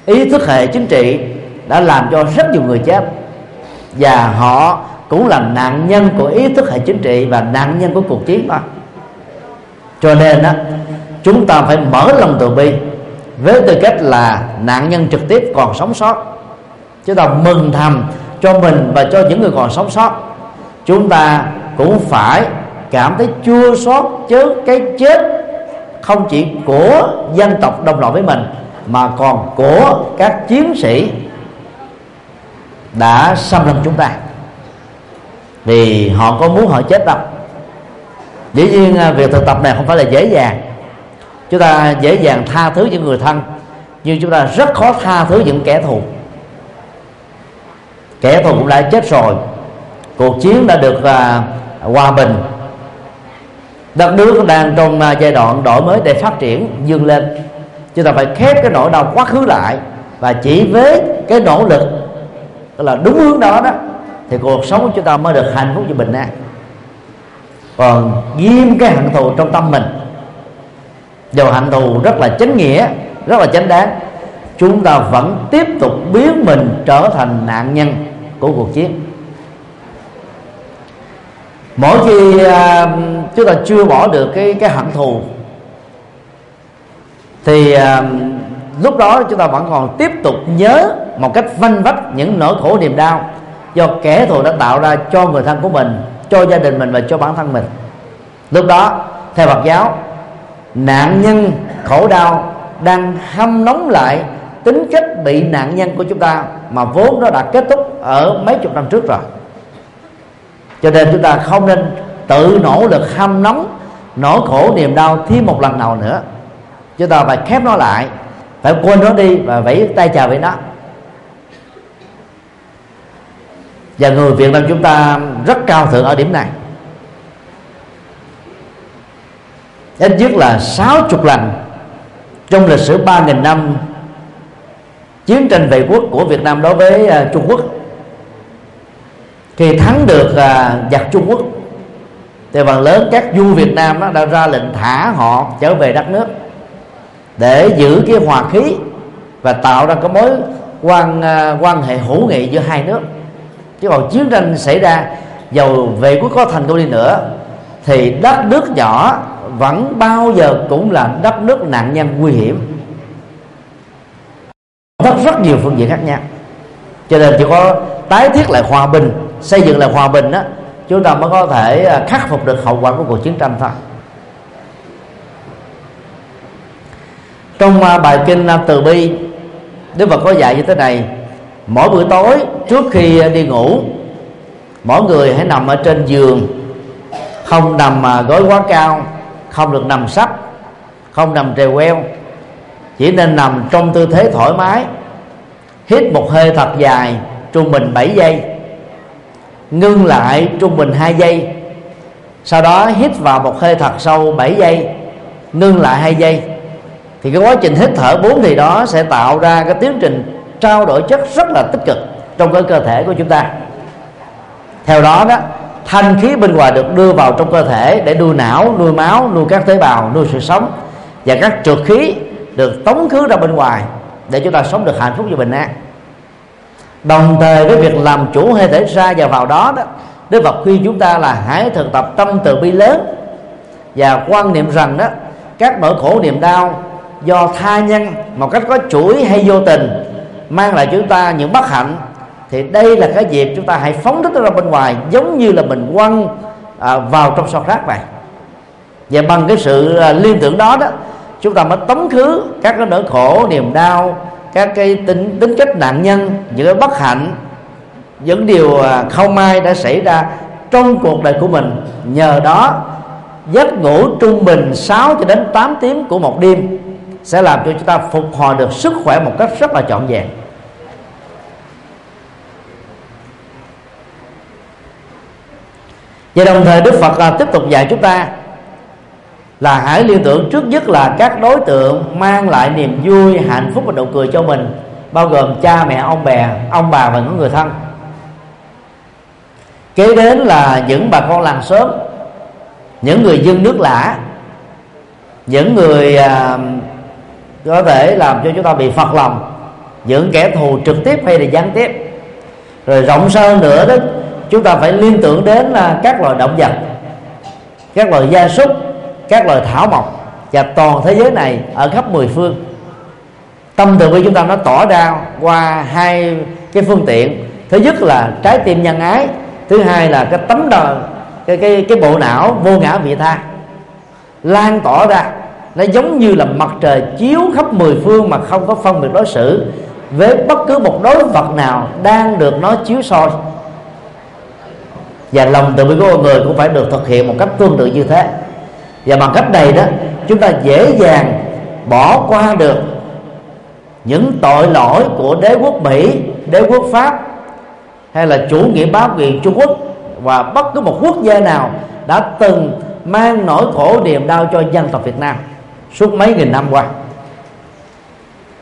ý thức hệ chính trị đã làm cho rất nhiều người chết. Và họ cũng là nạn nhân của ý thức hệ chính trị và nạn nhân của cuộc chiến đó cho nên đó chúng ta phải mở lòng từ bi với tư cách là nạn nhân trực tiếp còn sống sót. Chúng ta mừng thầm cho mình và cho những người còn sống sót. Chúng ta cũng phải cảm thấy chua xót chớ cái chết không chỉ của dân tộc đồng loại với mình mà còn của các chiến sĩ đã xâm lăng chúng ta. Vì họ có muốn họ chết đâu. Dĩ nhiên à, việc thực tập này không phải là dễ dàng. Chúng ta dễ dàng tha thứ những người thân nhưng chúng ta rất khó tha thứ những kẻ thù. Kẻ thù cũng đã chết rồi. Cuộc chiến đã được uh, hòa bình đất nước đang trong à, giai đoạn đổi mới để phát triển dương lên. Chúng ta phải khép cái nỗi đau quá khứ lại và chỉ với cái nỗ lực là đúng hướng đó đó, thì cuộc sống của chúng ta mới được hạnh phúc và bình an. Còn ghim cái hận thù trong tâm mình. Dầu hận thù rất là chánh nghĩa, rất là chánh đáng, chúng ta vẫn tiếp tục biến mình trở thành nạn nhân của cuộc chiến mỗi khi à, chúng ta chưa bỏ được cái cái hận thù thì à, lúc đó chúng ta vẫn còn tiếp tục nhớ một cách vanh vách những nỗi khổ niềm đau do kẻ thù đã tạo ra cho người thân của mình cho gia đình mình và cho bản thân mình. Lúc đó theo Phật giáo nạn nhân khổ đau đang hâm nóng lại tính cách bị nạn nhân của chúng ta mà vốn nó đã kết thúc ở mấy chục năm trước rồi cho nên chúng ta không nên tự nỗ lực hâm nóng, nỗi khổ, niềm đau thêm một lần nào nữa. Chúng ta phải khép nó lại, phải quên nó đi và vẫy tay chào với nó và người Việt Nam chúng ta rất cao thượng ở điểm này. Ít nhất là sáu chục lần trong lịch sử ba nghìn năm chiến tranh vệ quốc của Việt Nam đối với à, Trung Quốc khi thắng được à, giặc Trung Quốc. Thì phần lớn các vua Việt Nam đó đã ra lệnh thả họ trở về đất nước để giữ cái hòa khí và tạo ra cái mối quan à, quan hệ hữu nghị giữa hai nước. Chứ còn chiến tranh xảy ra dầu vệ quốc có thành công đi nữa thì đất nước nhỏ vẫn bao giờ cũng là đất nước nạn nhân nguy hiểm. Rất rất nhiều phương diện khác nhau. Cho nên chỉ có tái thiết lại hòa bình xây dựng lại hòa bình đó chúng ta mới có thể à, khắc phục được hậu quả của cuộc chiến tranh thôi. Trong à, bài kinh à, từ bi, đức phật có dạy như thế này, mỗi buổi tối trước khi đi ngủ, mỗi người hãy nằm ở trên giường, không nằm gối quá cao, không được nằm sấp, không nằm trèo queo, chỉ nên nằm trong tư thế thoải mái, hít một hơi thật dài trung bình 7 giây ngưng lại trung bình 2 giây. Sau đó hít vào một hơi thật sâu 7 giây, ngưng lại 2 giây. Thì cái quá trình hít thở bốn thì đó sẽ tạo ra cái tiến trình trao đổi chất rất là tích cực trong cái cơ thể của chúng ta. Theo đó đó, thanh khí bên ngoài được đưa vào trong cơ thể để nuôi não, nuôi máu, nuôi các tế bào, nuôi sự sống. Và các trượt khí được tống khứ ra bên ngoài để chúng ta sống được hạnh phúc và bình an đồng thời với việc làm chủ hơi thể ra và vào đó đó Đức Phật khuyên chúng ta là hãy thực tập tâm từ bi lớn. Và quan niệm rằng đó các nỗi khổ niềm đau do tha nhân một cách có chuỗi hay vô tình mang lại chúng ta những bất hạnh thì đây là cái dịp chúng ta hãy phóng thích nó ra bên ngoài giống như là mình quăng à, vào trong sọt rác này và bằng cái sự à, liên tưởng đó đó chúng ta mới tống khứ các cái nỗi khổ niềm đau các cái tính tính cách nạn nhân những cái bất hạnh, những điều à, không may đã xảy ra trong cuộc đời của mình. Nhờ đó, giấc ngủ trung bình 6 cho đến 8 tiếng của một đêm sẽ làm cho chúng ta phục hồi được sức khỏe một cách rất là trọn vẹn. Và đồng thời Đức Phật là tiếp tục dạy chúng ta là hãy liên tưởng trước nhất là các đối tượng mang lại niềm vui hạnh phúc và nụ cười cho mình bao gồm cha mẹ ông bè ông bà và những người thân. Kế đến là những bà con làng xóm những người dân nước lã những người à, có thể làm cho chúng ta bị phật lòng những kẻ thù trực tiếp hay là gián tiếp. Rồi rộng sâu hơn nữa đó chúng ta phải liên tưởng đến là các loài động vật các loài gia súc các loài thảo mộc và toàn thế giới này ở khắp mười phương. Tâm từ bi chúng ta nó tỏ ra qua hai cái phương tiện. Thứ nhất là trái tim nhân ái, thứ hai là cái tấm đờ, cái cái cái bộ não vô ngã vị tha. Lan tỏ ra, nó giống như là mặt trời chiếu khắp mười phương mà không có phân biệt đối xử với bất cứ một đối vật nào đang được nó chiếu soi. Và lòng từ bi của con người cũng phải được thực hiện một cách tương tự như thế và bằng cách này đó chúng ta dễ dàng bỏ qua được những tội lỗi của đế quốc Mỹ, đế quốc Pháp hay là chủ nghĩa bá quyền Trung Quốc và bất cứ một quốc gia nào đã từng mang nỗi khổ niềm đau cho dân tộc Việt Nam suốt mấy nghìn năm qua.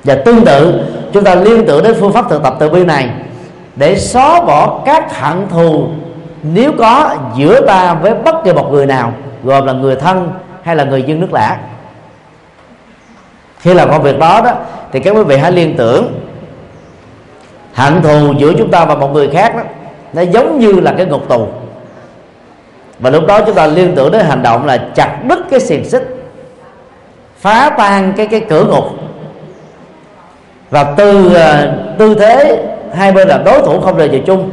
Và tương tự chúng ta liên tưởng đến phương pháp thực tập từ bi này để xóa bỏ các hận thù nếu có giữa ta với bất kỳ một người nào gồm là người thân hay là người dân nước lạ khi làm công việc đó đó thì các quý vị hãy liên tưởng hận thù giữa chúng ta và một người khác đó nó giống như là cái ngục tù. Và lúc đó chúng ta liên tưởng đến hành động là chặt đứt cái xiềng xích phá tan cái cái cửa ngục. Và từ uh, tư thế hai bên là đối thủ không rời về chung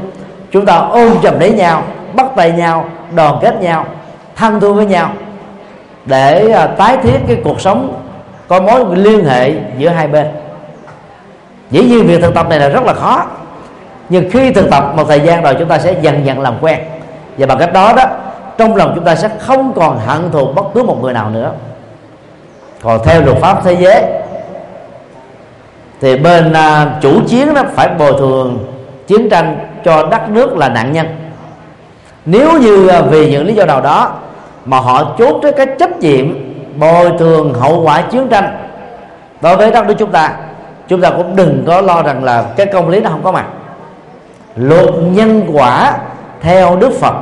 chúng ta ôm chầm lấy nhau bắt tay nhau đoàn kết nhau thân thương với nhau để à, tái thiết cái cuộc sống có mối liên hệ giữa hai bên. Dĩ nhiên việc thực tập này là rất là khó nhưng khi thực tập một thời gian rồi chúng ta sẽ dần dần làm quen. Và bằng cách đó đó trong lòng chúng ta sẽ không còn hận thù bất cứ một người nào nữa. Còn theo luật pháp thế giới thì bên uh, chủ chiến nó phải bồi thường chiến tranh cho đất nước là nạn nhân nếu như vì những lý do nào đó mà họ chốt tới cái trách nhiệm bồi thường hậu quả chiến tranh, đối với đất nước chúng ta chúng ta cũng đừng có lo rằng là cái công lý nó không có mặt. Luật nhân quả theo đức phật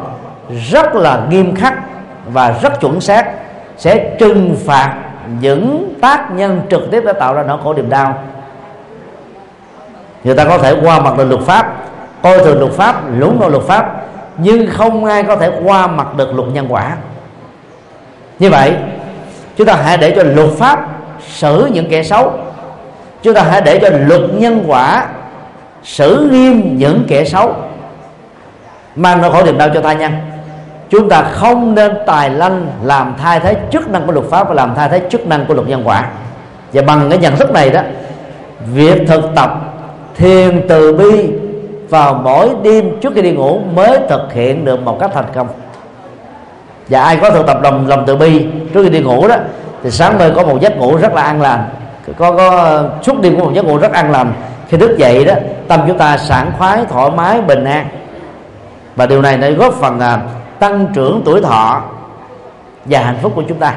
rất là nghiêm khắc và rất chuẩn xác, sẽ trừng phạt những tác nhân trực tiếp đã tạo ra nỗi khổ niềm đau. Người ta có thể qua mặt là luật pháp, coi thường luật pháp, lúng đoạn luật pháp nhưng không ai có thể qua mặt được luật nhân quả. Như vậy, chúng ta hãy để cho luật pháp xử những kẻ xấu. Chúng ta hãy để cho luật nhân quả xử nghiêm những kẻ xấu. Mang nỗi khổ niềm đau cho tha nhân chúng ta không nên tài lanh làm thay thế chức năng của luật pháp và làm thay thế chức năng của luật nhân quả. Và bằng cái nhận thức này đó, việc thực tập thiền từ bi vào mỗi đêm trước khi đi ngủ mới thực hiện được một cách thành công. Và ai có thực tập lòng lòng từ bi trước khi đi ngủ đó thì sáng mai có một giấc ngủ rất là an lành. Có có suốt đêm có một giấc ngủ rất an lành. Khi thức dậy đó tâm chúng ta sảng khoái thoải mái bình an. Và điều này nó góp phần à, tăng trưởng tuổi thọ và hạnh phúc của chúng ta.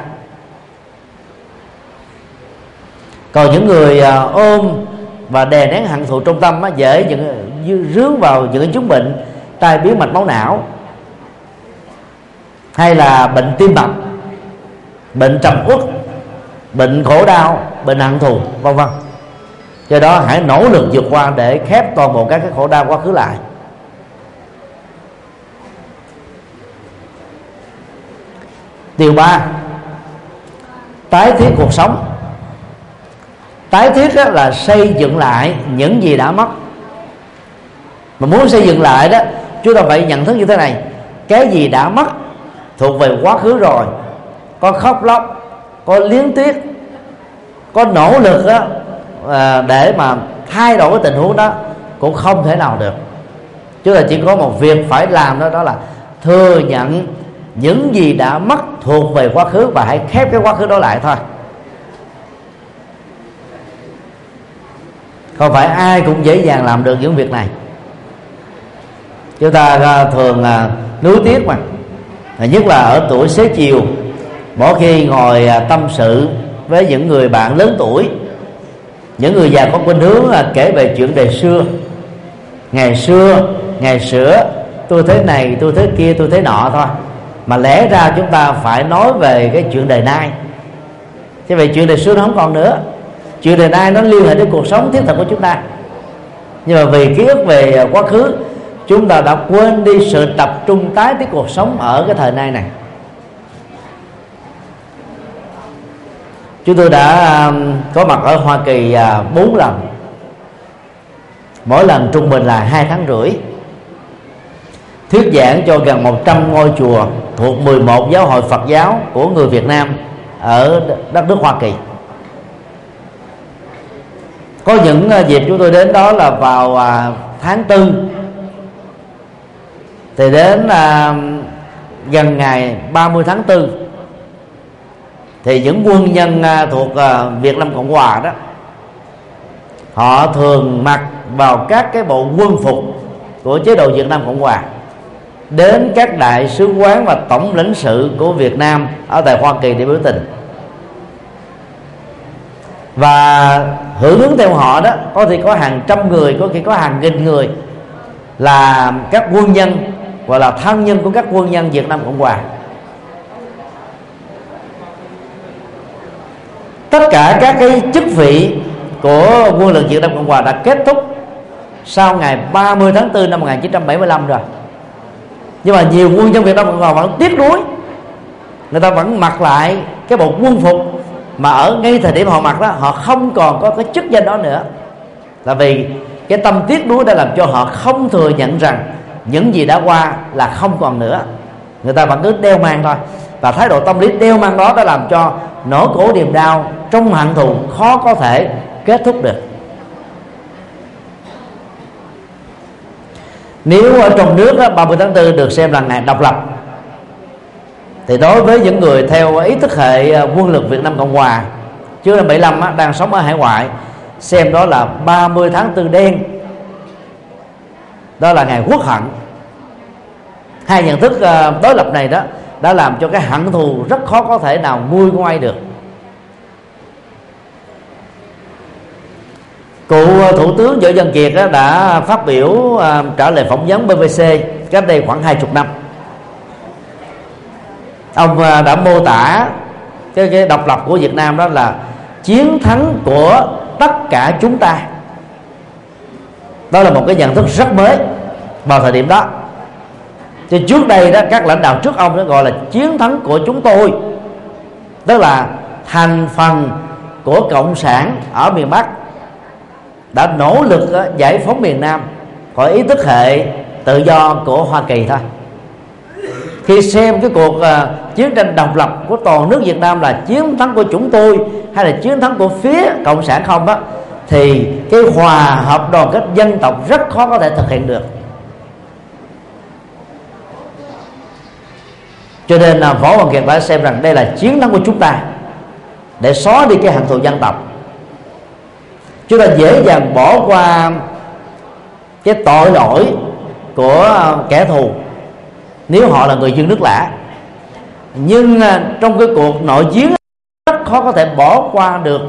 Còn những người à, ôm và đè nén hận thù trong tâm á, dễ những rướng vào những chứng bệnh tai biến mạch máu não, hay là bệnh tim mạch, bệnh trầm uất, bệnh khổ đau, bệnh hận thù, vân vân. Do đó hãy nỗ lực vượt qua để khép toàn bộ các cái khổ đau quá khứ lại. Điều ba, tái thiết cuộc sống. Tái thiết là xây dựng lại những gì đã mất mà muốn xây dựng lại đó chúng ta phải nhận thức như thế này. Cái gì đã mất thuộc về quá khứ rồi. Có khóc lóc có liếng tiếc có nỗ lực đó, à, để mà thay đổi cái tình huống đó cũng không thể nào được. Chúng ta chỉ có một việc phải làm đó đó là thừa nhận những gì đã mất thuộc về quá khứ và hãy khép cái quá khứ đó lại thôi. Không phải ai cũng dễ dàng làm được những việc này chúng ta à, thường là nuối tiếc mà. À, nhất là ở tuổi xế chiều. Mỗi khi ngồi à, tâm sự với những người bạn lớn tuổi những người già có khuynh hướng là kể về chuyện đời xưa. Ngày xưa ngày xưa, tôi thế này tôi thế kia tôi thế nọ thôi. Mà lẽ ra chúng ta phải nói về cái chuyện đời nay. Chứ vậy chuyện đời xưa nó không còn nữa. Chuyện đời nay nó liên hệ đến cuộc sống thiết thực của chúng ta. Nhưng mà vì ký ức về quá khứ chúng ta đã quên đi sự tập trung tái thiết cuộc sống ở cái thời nay này. Chúng tôi đã um, có mặt ở Hoa Kỳ à, bốn lần. Mỗi lần trung bình là hai tháng rưỡi. Thuyết giảng cho gần 100 ngôi chùa thuộc 11 giáo hội Phật giáo của người Việt Nam ở đất nước Hoa Kỳ. Có những à, dịp chúng tôi đến đó là vào à, tháng tư thì đến à, gần ngày 30 tháng 4 thì những quân nhân à, thuộc à, Việt Nam Cộng Hòa đó họ thường mặc vào các cái bộ quân phục của chế độ Việt Nam Cộng Hòa đến các đại sứ quán và tổng lãnh sự của Việt Nam ở tại Hoa Kỳ để biểu tình. Và hưởng ứng theo họ đó có thể có hàng trăm người có khi có hàng nghìn người là các quân nhân và là thân nhân của các quân nhân Việt Nam Cộng Hòa. Tất cả các cái chức vị của quân lực Việt Nam Cộng Hòa đã kết thúc sau ngày 30 tháng 4 năm 1975 rồi. Nhưng mà nhiều quân nhân Việt Nam Cộng Hòa vẫn tiếc nuối. Người ta vẫn mặc lại cái bộ quân phục mà ở ngay thời điểm họ mặc đó, họ không còn có cái chức danh đó nữa. Là vì cái tâm tiếc nuối đã làm cho họ không thừa nhận rằng những gì đã qua là không còn nữa. Người ta vẫn cứ đeo mang thôi. Và thái độ tâm lý đeo mang đó đã làm cho nỗi khổ niềm đau trong hận thù khó có thể kết thúc được. Nếu ở trong nước đó, 30 tháng 4 được xem là ngày độc lập thì đối với những người theo ý thức hệ à, quân lực Việt Nam Cộng Hòa trước năm 75 á, đang sống ở hải ngoại xem đó là 30 tháng 4 đen đó là ngày quốc hận. Hai nhận thức ờ, đối lập này đó đã làm cho cái hận thù rất khó có thể nào nguôi ngoai được. Cựu ờ, thủ tướng võ văn kiệt đã phát biểu ờ, trả lời phỏng vấn BBC cách đây khoảng hai chục năm. Ông đã mô tả cái, cái độc lập của Việt Nam đó là chiến thắng của tất cả chúng ta đó là một cái nhận thức rất mới vào thời điểm đó. Thì trước đây đó các lãnh đạo trước ông đó gọi là chiến thắng của chúng tôi. Tức là thành phần của cộng sản ở miền Bắc đã nỗ lực giải phóng miền Nam khỏi ý thức hệ tự do của Hoa Kỳ thôi. Khi xem cái cuộc uh, chiến tranh độc lập của toàn nước Việt Nam là chiến thắng của chúng tôi hay là chiến thắng của phía cộng sản không đó thì cái hòa hợp đoàn kết dân tộc rất khó có thể thực hiện được. Cho nên là võ văn kiệt đã xem rằng đây là chiến thắng của chúng ta để xóa đi cái hận thù dân tộc. Chúng ta dễ dàng bỏ qua cái tội lỗi của kẻ thù nếu họ là người dân nước lạ nhưng à, trong cái cuộc nội chiến, rất khó có thể bỏ qua được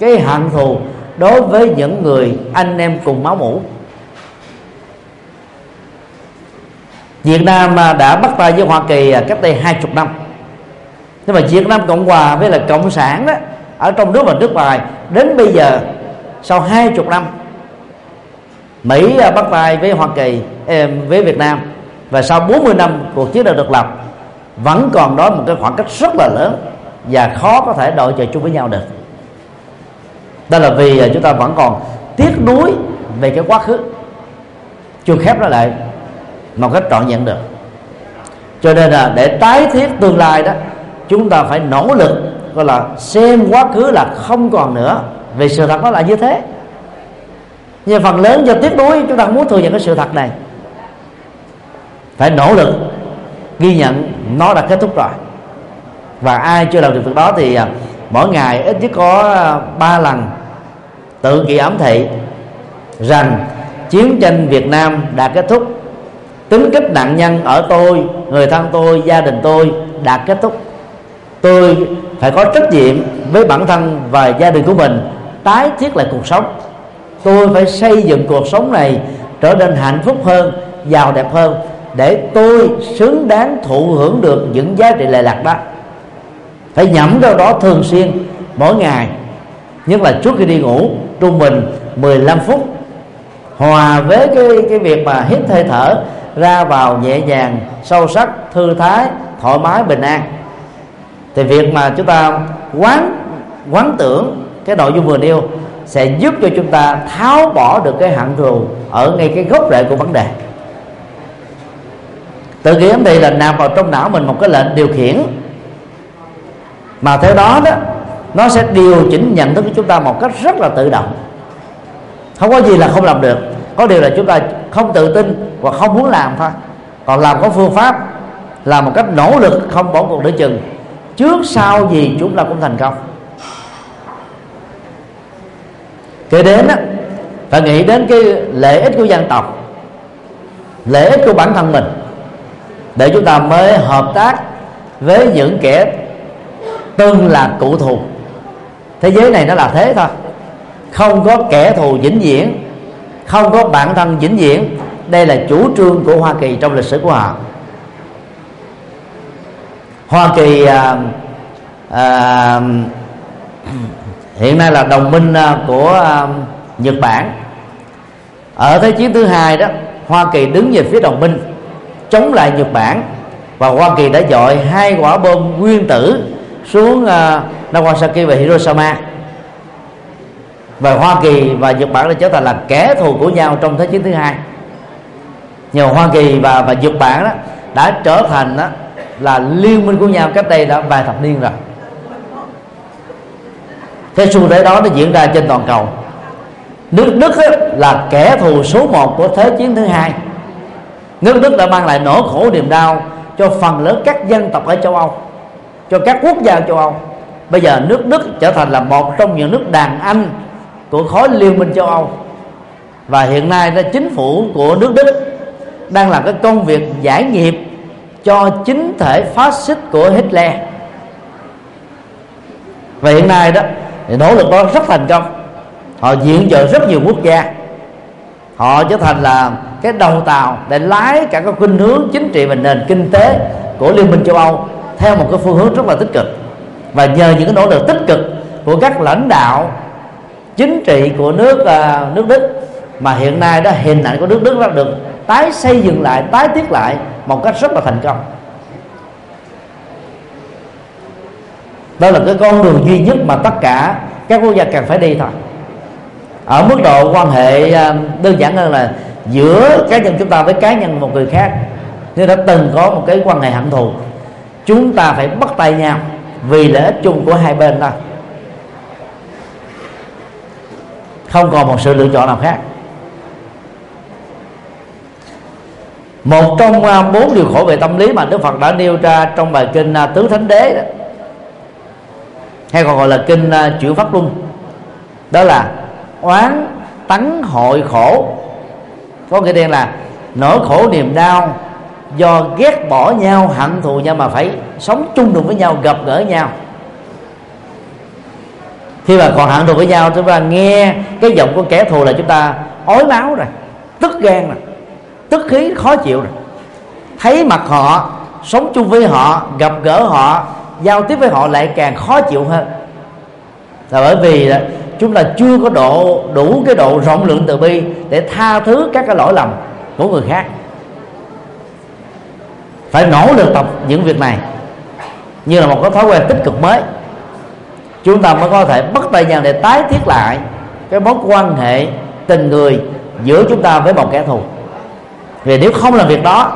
cái hận thù đối với những người anh em cùng máu mủ. Việt Nam à, đã bắt tay với Hoa Kỳ à, cách đây hai chục năm. Nhưng mà Việt Nam Cộng Hòa với là Cộng sản đó, ở trong nước và nước ngoài, đến bây giờ, sau hai chục năm, Mỹ à, bắt tay với Hoa Kỳ với Việt Nam, và sau 40 năm cuộc chiến đã được lập, vẫn còn đó một cái khoảng cách rất là lớn và khó có thể đội trời chung với nhau được đó là vì à, chúng ta vẫn còn tiếc nuối về cái quá khứ. Chưa khép nó lại một cách trọn vẹn được. Cho nên là để tái thiết tương lai đó, chúng ta phải nỗ lực, gọi là, xem quá khứ là không còn nữa, vì sự thật nó là như thế. Nhưng phần lớn do tiếc nuối, chúng ta muốn thừa nhận cái sự thật này. Phải nỗ lực ghi nhận nó đã kết thúc rồi. Và ai chưa làm được việc đó thì à, mỗi ngày ít nhất có à, ba lần tự kỳ ám thị rằng chiến tranh Việt Nam đã kết thúc. Tính cách nạn nhân ở tôi, người thân tôi, gia đình tôi đã kết thúc. Tôi phải có trách nhiệm với bản thân và gia đình của mình, tái thiết lại cuộc sống. Tôi phải xây dựng cuộc sống này trở nên hạnh phúc hơn, giàu đẹp hơn để tôi xứng đáng thụ hưởng được những giá trị lệ lạc đó. Phải nhẩm đâu đó thường xuyên, mỗi ngày, nhất là trước khi đi ngủ trung bình 15 phút. Hòa với cái cái việc mà hít hơi thở ra vào nhẹ nhàng, sâu sắc, thư thái, thoải mái, bình an. Thì việc mà chúng ta quán quán tưởng cái nội dung vừa nêu sẽ giúp cho chúng ta tháo bỏ được cái hạng thù ở ngay cái gốc rễ của vấn đề. Tự kiến thì là nằm vào trong não mình một cái lệnh điều khiển. Mà theo đó đó nó sẽ điều chỉnh nhận thức của chúng ta một cách rất là tự động. Không có gì là không làm được. Có điều là chúng ta không tự tin và không muốn làm thôi. Còn làm có phương pháp, làm một cách nỗ lực không bỏ cuộc để chừng. Trước sau gì chúng ta cũng thành công. Kế đến á, phải nghĩ đến cái lợi ích của dân tộc, lợi ích của bản thân mình, để chúng ta mới hợp tác với những kẻ từng là cụ thù thế giới này nó là thế thôi. Không có kẻ thù vĩnh viễn không có bản thân vĩnh viễn. Đây là chủ trương của Hoa Kỳ trong lịch sử của họ. Hoa Kỳ à, à, hiện nay là đồng minh à, của à, Nhật Bản. Ở thế chiến thứ hai đó Hoa Kỳ đứng về phía đồng minh chống lại Nhật Bản. Và Hoa Kỳ đã dội hai quả bom nguyên tử xuống à, Nagasaki và Hiroshima. Và Hoa Kỳ và Nhật Bản đã trở thành là kẻ thù của nhau trong thế chiến thứ hai. Nhờ Hoa Kỳ và và Nhật Bản đó đã trở thành đó là liên minh của nhau. Cách đây đã vài thập niên rồi. Cái xu thế đó nó diễn ra trên toàn cầu. Nước Đức ấy, là kẻ thù số một của thế chiến thứ hai. Nước Đức đã mang lại nỗi khổ niềm đau cho phần lớn các dân tộc ở châu Âu cho các quốc gia châu Âu bây giờ nước Đức trở thành là một trong những nước đàn anh của khối liên minh châu Âu. Và hiện nay đó, chính phủ của nước Đức đang làm cái công việc giải nghiệp cho chính thể phát xít của Hitler. Và hiện nay đó, thì nỗ lực đó rất thành công. Họ diện trợ rất nhiều quốc gia. Họ trở thành là cái đầu tàu để lái cả các khuynh hướng chính trị và nền kinh tế của liên minh châu Âu theo một cái phương hướng rất là tích cực và nhờ những cái nỗ lực tích cực của các lãnh đạo chính trị của nước uh, nước Đức mà hiện nay đó hình ảnh của nước Đức đã được tái xây dựng lại tái thiết lại một cách rất là thành công. Đó là cái con đường duy nhất mà tất cả các quốc gia cần phải đi thôi. Ở mức độ quan hệ à, đơn giản hơn là giữa cá nhân chúng ta với cá nhân một người khác. Nếu đã từng có một cái quan hệ hận thù chúng ta phải bắt tay nhau vì lợi ích chung của hai bên thôi. Không còn một sự lựa chọn nào khác. Một trong à, bốn điều khổ về tâm lý mà Đức Phật đã nêu ra trong bài kinh à, Tứ Thánh Đế đó, hay còn gọi là kinh à, chuyển pháp luân đó là oán tấn hội khổ. Có nghĩa đen là nỗi khổ niềm đau do ghét bỏ nhau, hận thù nhau mà phải sống chung đụng với nhau, gặp gỡ nhau. Khi mà còn hận thù với nhau, chúng ta nghe cái giọng của kẻ thù là chúng ta ói máu rồi, tức gan rồi, tức khí, khó chịu rồi. Thấy mặt họ, sống chung với họ, gặp gỡ họ, giao tiếp với họ lại càng khó chịu hơn. Là bởi vì chúng ta chưa có độ, đủ cái độ rộng lượng từ bi để tha thứ các cái lỗi lầm của người khác phải nỗ lực tập những việc này như là một cái thói quen tích cực mới. Chúng ta mới có thể bắt tay nhau để tái thiết lại cái mối quan hệ tình người giữa chúng ta với một kẻ thù. Vì nếu không làm việc đó,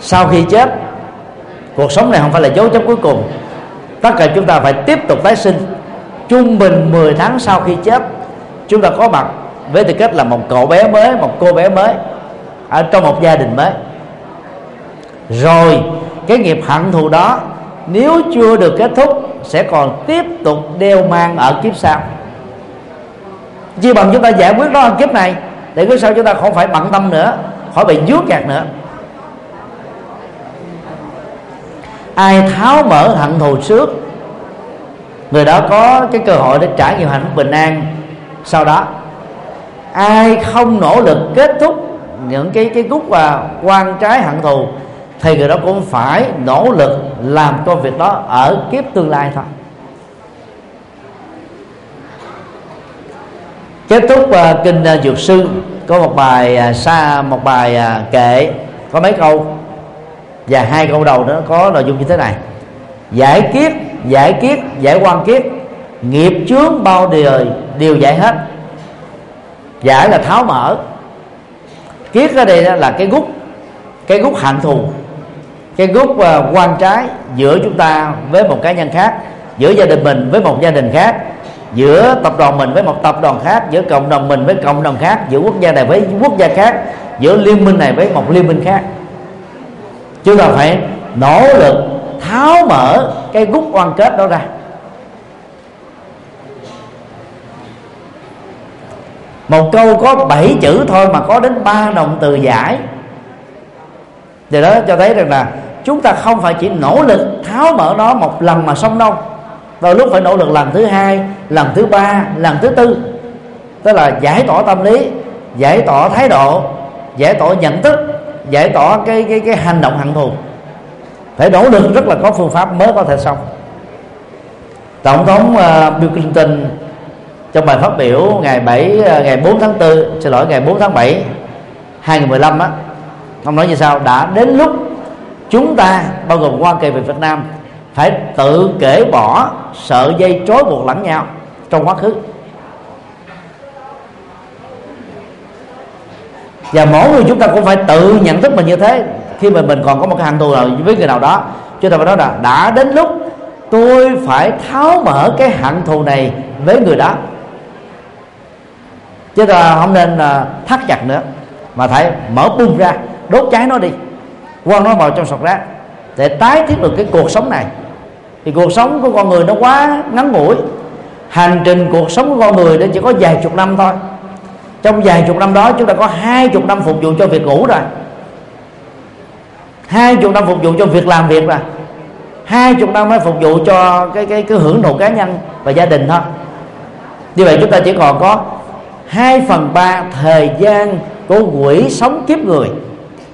sau khi chết, cuộc sống này không phải là dấu chấm cuối cùng. Tất cả chúng ta phải tiếp tục tái sinh. Trung bình 10 tháng sau khi chết, chúng ta có mặt với tư cách là một cậu bé mới, một cô bé mới ở trong một gia đình mới rồi, cái nghiệp hận thù đó, nếu chưa được kết thúc, sẽ còn tiếp tục đeo mang ở kiếp sau. Chỉ bằng chúng ta giải quyết đó ở kiếp này, để kiếp sau chúng ta không phải bận tâm nữa, khỏi bị dướng gạt nữa. Ai tháo mở hận thù trước, người đó có cái cơ hội để trải nghiệm hạnh phúc bình an sau đó. Ai không nỗ lực kết thúc những cái cái gút và quan trái hận thù thì người đó cũng phải nỗ lực làm công việc đó ở kiếp tương lai thôi. Kết thúc uh, kinh uh, dược sư có một bài à, uh, xa một bài uh, kệ có mấy câu? Và hai câu đầu nó có nội dung như thế này. Giải kiết giải kiết giải quan kiết nghiệp chướng bao đời đều giải hết. Giải là tháo mở. Kiết ở đây là cái gút cái gút hạnh thù cái gốc ờ, quan trái giữa chúng ta với một cá nhân khác, giữa gia đình mình với một gia đình khác, giữa tập đoàn mình với một tập đoàn khác, giữa cộng đồng mình với cộng đồng khác, giữa quốc gia này với quốc gia khác, giữa liên minh này với một liên minh khác. Chúng ta phải nỗ lực tháo mở cái gút quan kết đó ra. Một câu có 7 chữ thôi mà có đến ba động từ giải. Thì đó cho thấy rằng là chúng ta không phải chỉ nỗ lực tháo mở nó một lần mà xong đâu. Vào lúc phải nỗ lực lần thứ hai lần thứ ba lần thứ tư. Tức là giải tỏa tâm lý giải tỏa thái độ giải tỏa nhận thức giải tỏa cái cái cái hành động hận thù. Phải nỗ lực rất là có phương pháp mới có thể xong. Tổng thống uh, Bill Clinton trong bài phát biểu ngày 7 ờ, ngày 4 tháng 4 xin lỗi ngày 4 tháng 7 2015 á ông nói như sau đã đến lúc chúng ta, bao gồm Hoa Kỳ và Việt Nam, phải tự kể bỏ sợi dây trói buộc lẫn nhau trong quá khứ. Và mỗi người chúng ta cũng phải tự nhận thức mình như thế. Khi mà mình còn có một cái hận thù nào với người nào đó chúng ta phải nói là đã đến lúc tôi phải tháo mở cái hận thù này với người đó. Chứ ta không nên là thắt chặt nữa. Mà phải mở bung ra, đốt cháy nó đi quăng nó vào trong sọt rác để tái thiết được cái cuộc sống này. Thì cuộc sống của con người nó quá ngắn ngủi. Hành trình cuộc sống của con người nó chỉ có vài chục năm thôi. Trong vài chục năm đó chúng ta có hai chục năm phục vụ cho việc ngủ rồi. Hai chục năm phục vụ cho việc làm việc rồi. Hai chục năm mới phục vụ cho cái cái cái hưởng thụ cá nhân và gia đình thôi. Như vậy chúng ta chỉ còn có hai phần ba thời gian của quỷ sống kiếp người.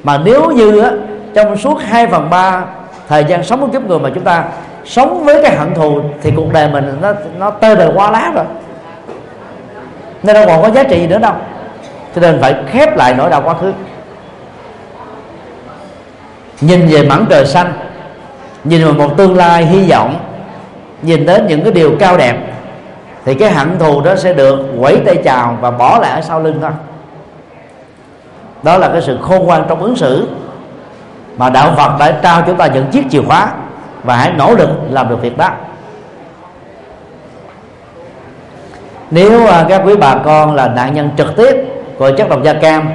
Mà nếu như á, trong suốt hai phần ba, thời gian sống của kiếp người mà chúng ta sống với cái hận thù thì cuộc đời mình nó nó tơi bời qua lá rồi. Nên đâu còn có giá trị gì nữa đâu. Cho nên phải khép lại nỗi đau quá khứ. Nhìn về mảng trời xanh, nhìn vào một tương lai hy vọng, nhìn đến những cái điều cao đẹp, thì cái hận thù đó sẽ được quẩy tay chào và bỏ lại ở sau lưng thôi. Đó là cái sự khôn ngoan trong ứng xử mà đạo Phật đã trao chúng ta những chiếc chìa khóa và hãy nỗ lực làm được việc đó. Nếu à, các quý bà con là nạn nhân trực tiếp của chất độc da cam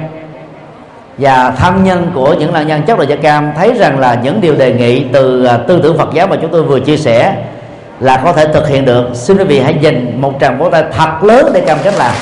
và thân nhân của những nạn nhân chất độc da cam thấy rằng là những điều đề nghị từ à, tư tưởng Phật giáo mà chúng tôi vừa chia sẻ là có thể thực hiện được, xin quý vị hãy dành một tràng vỗ tay thật lớn để cam kết làm.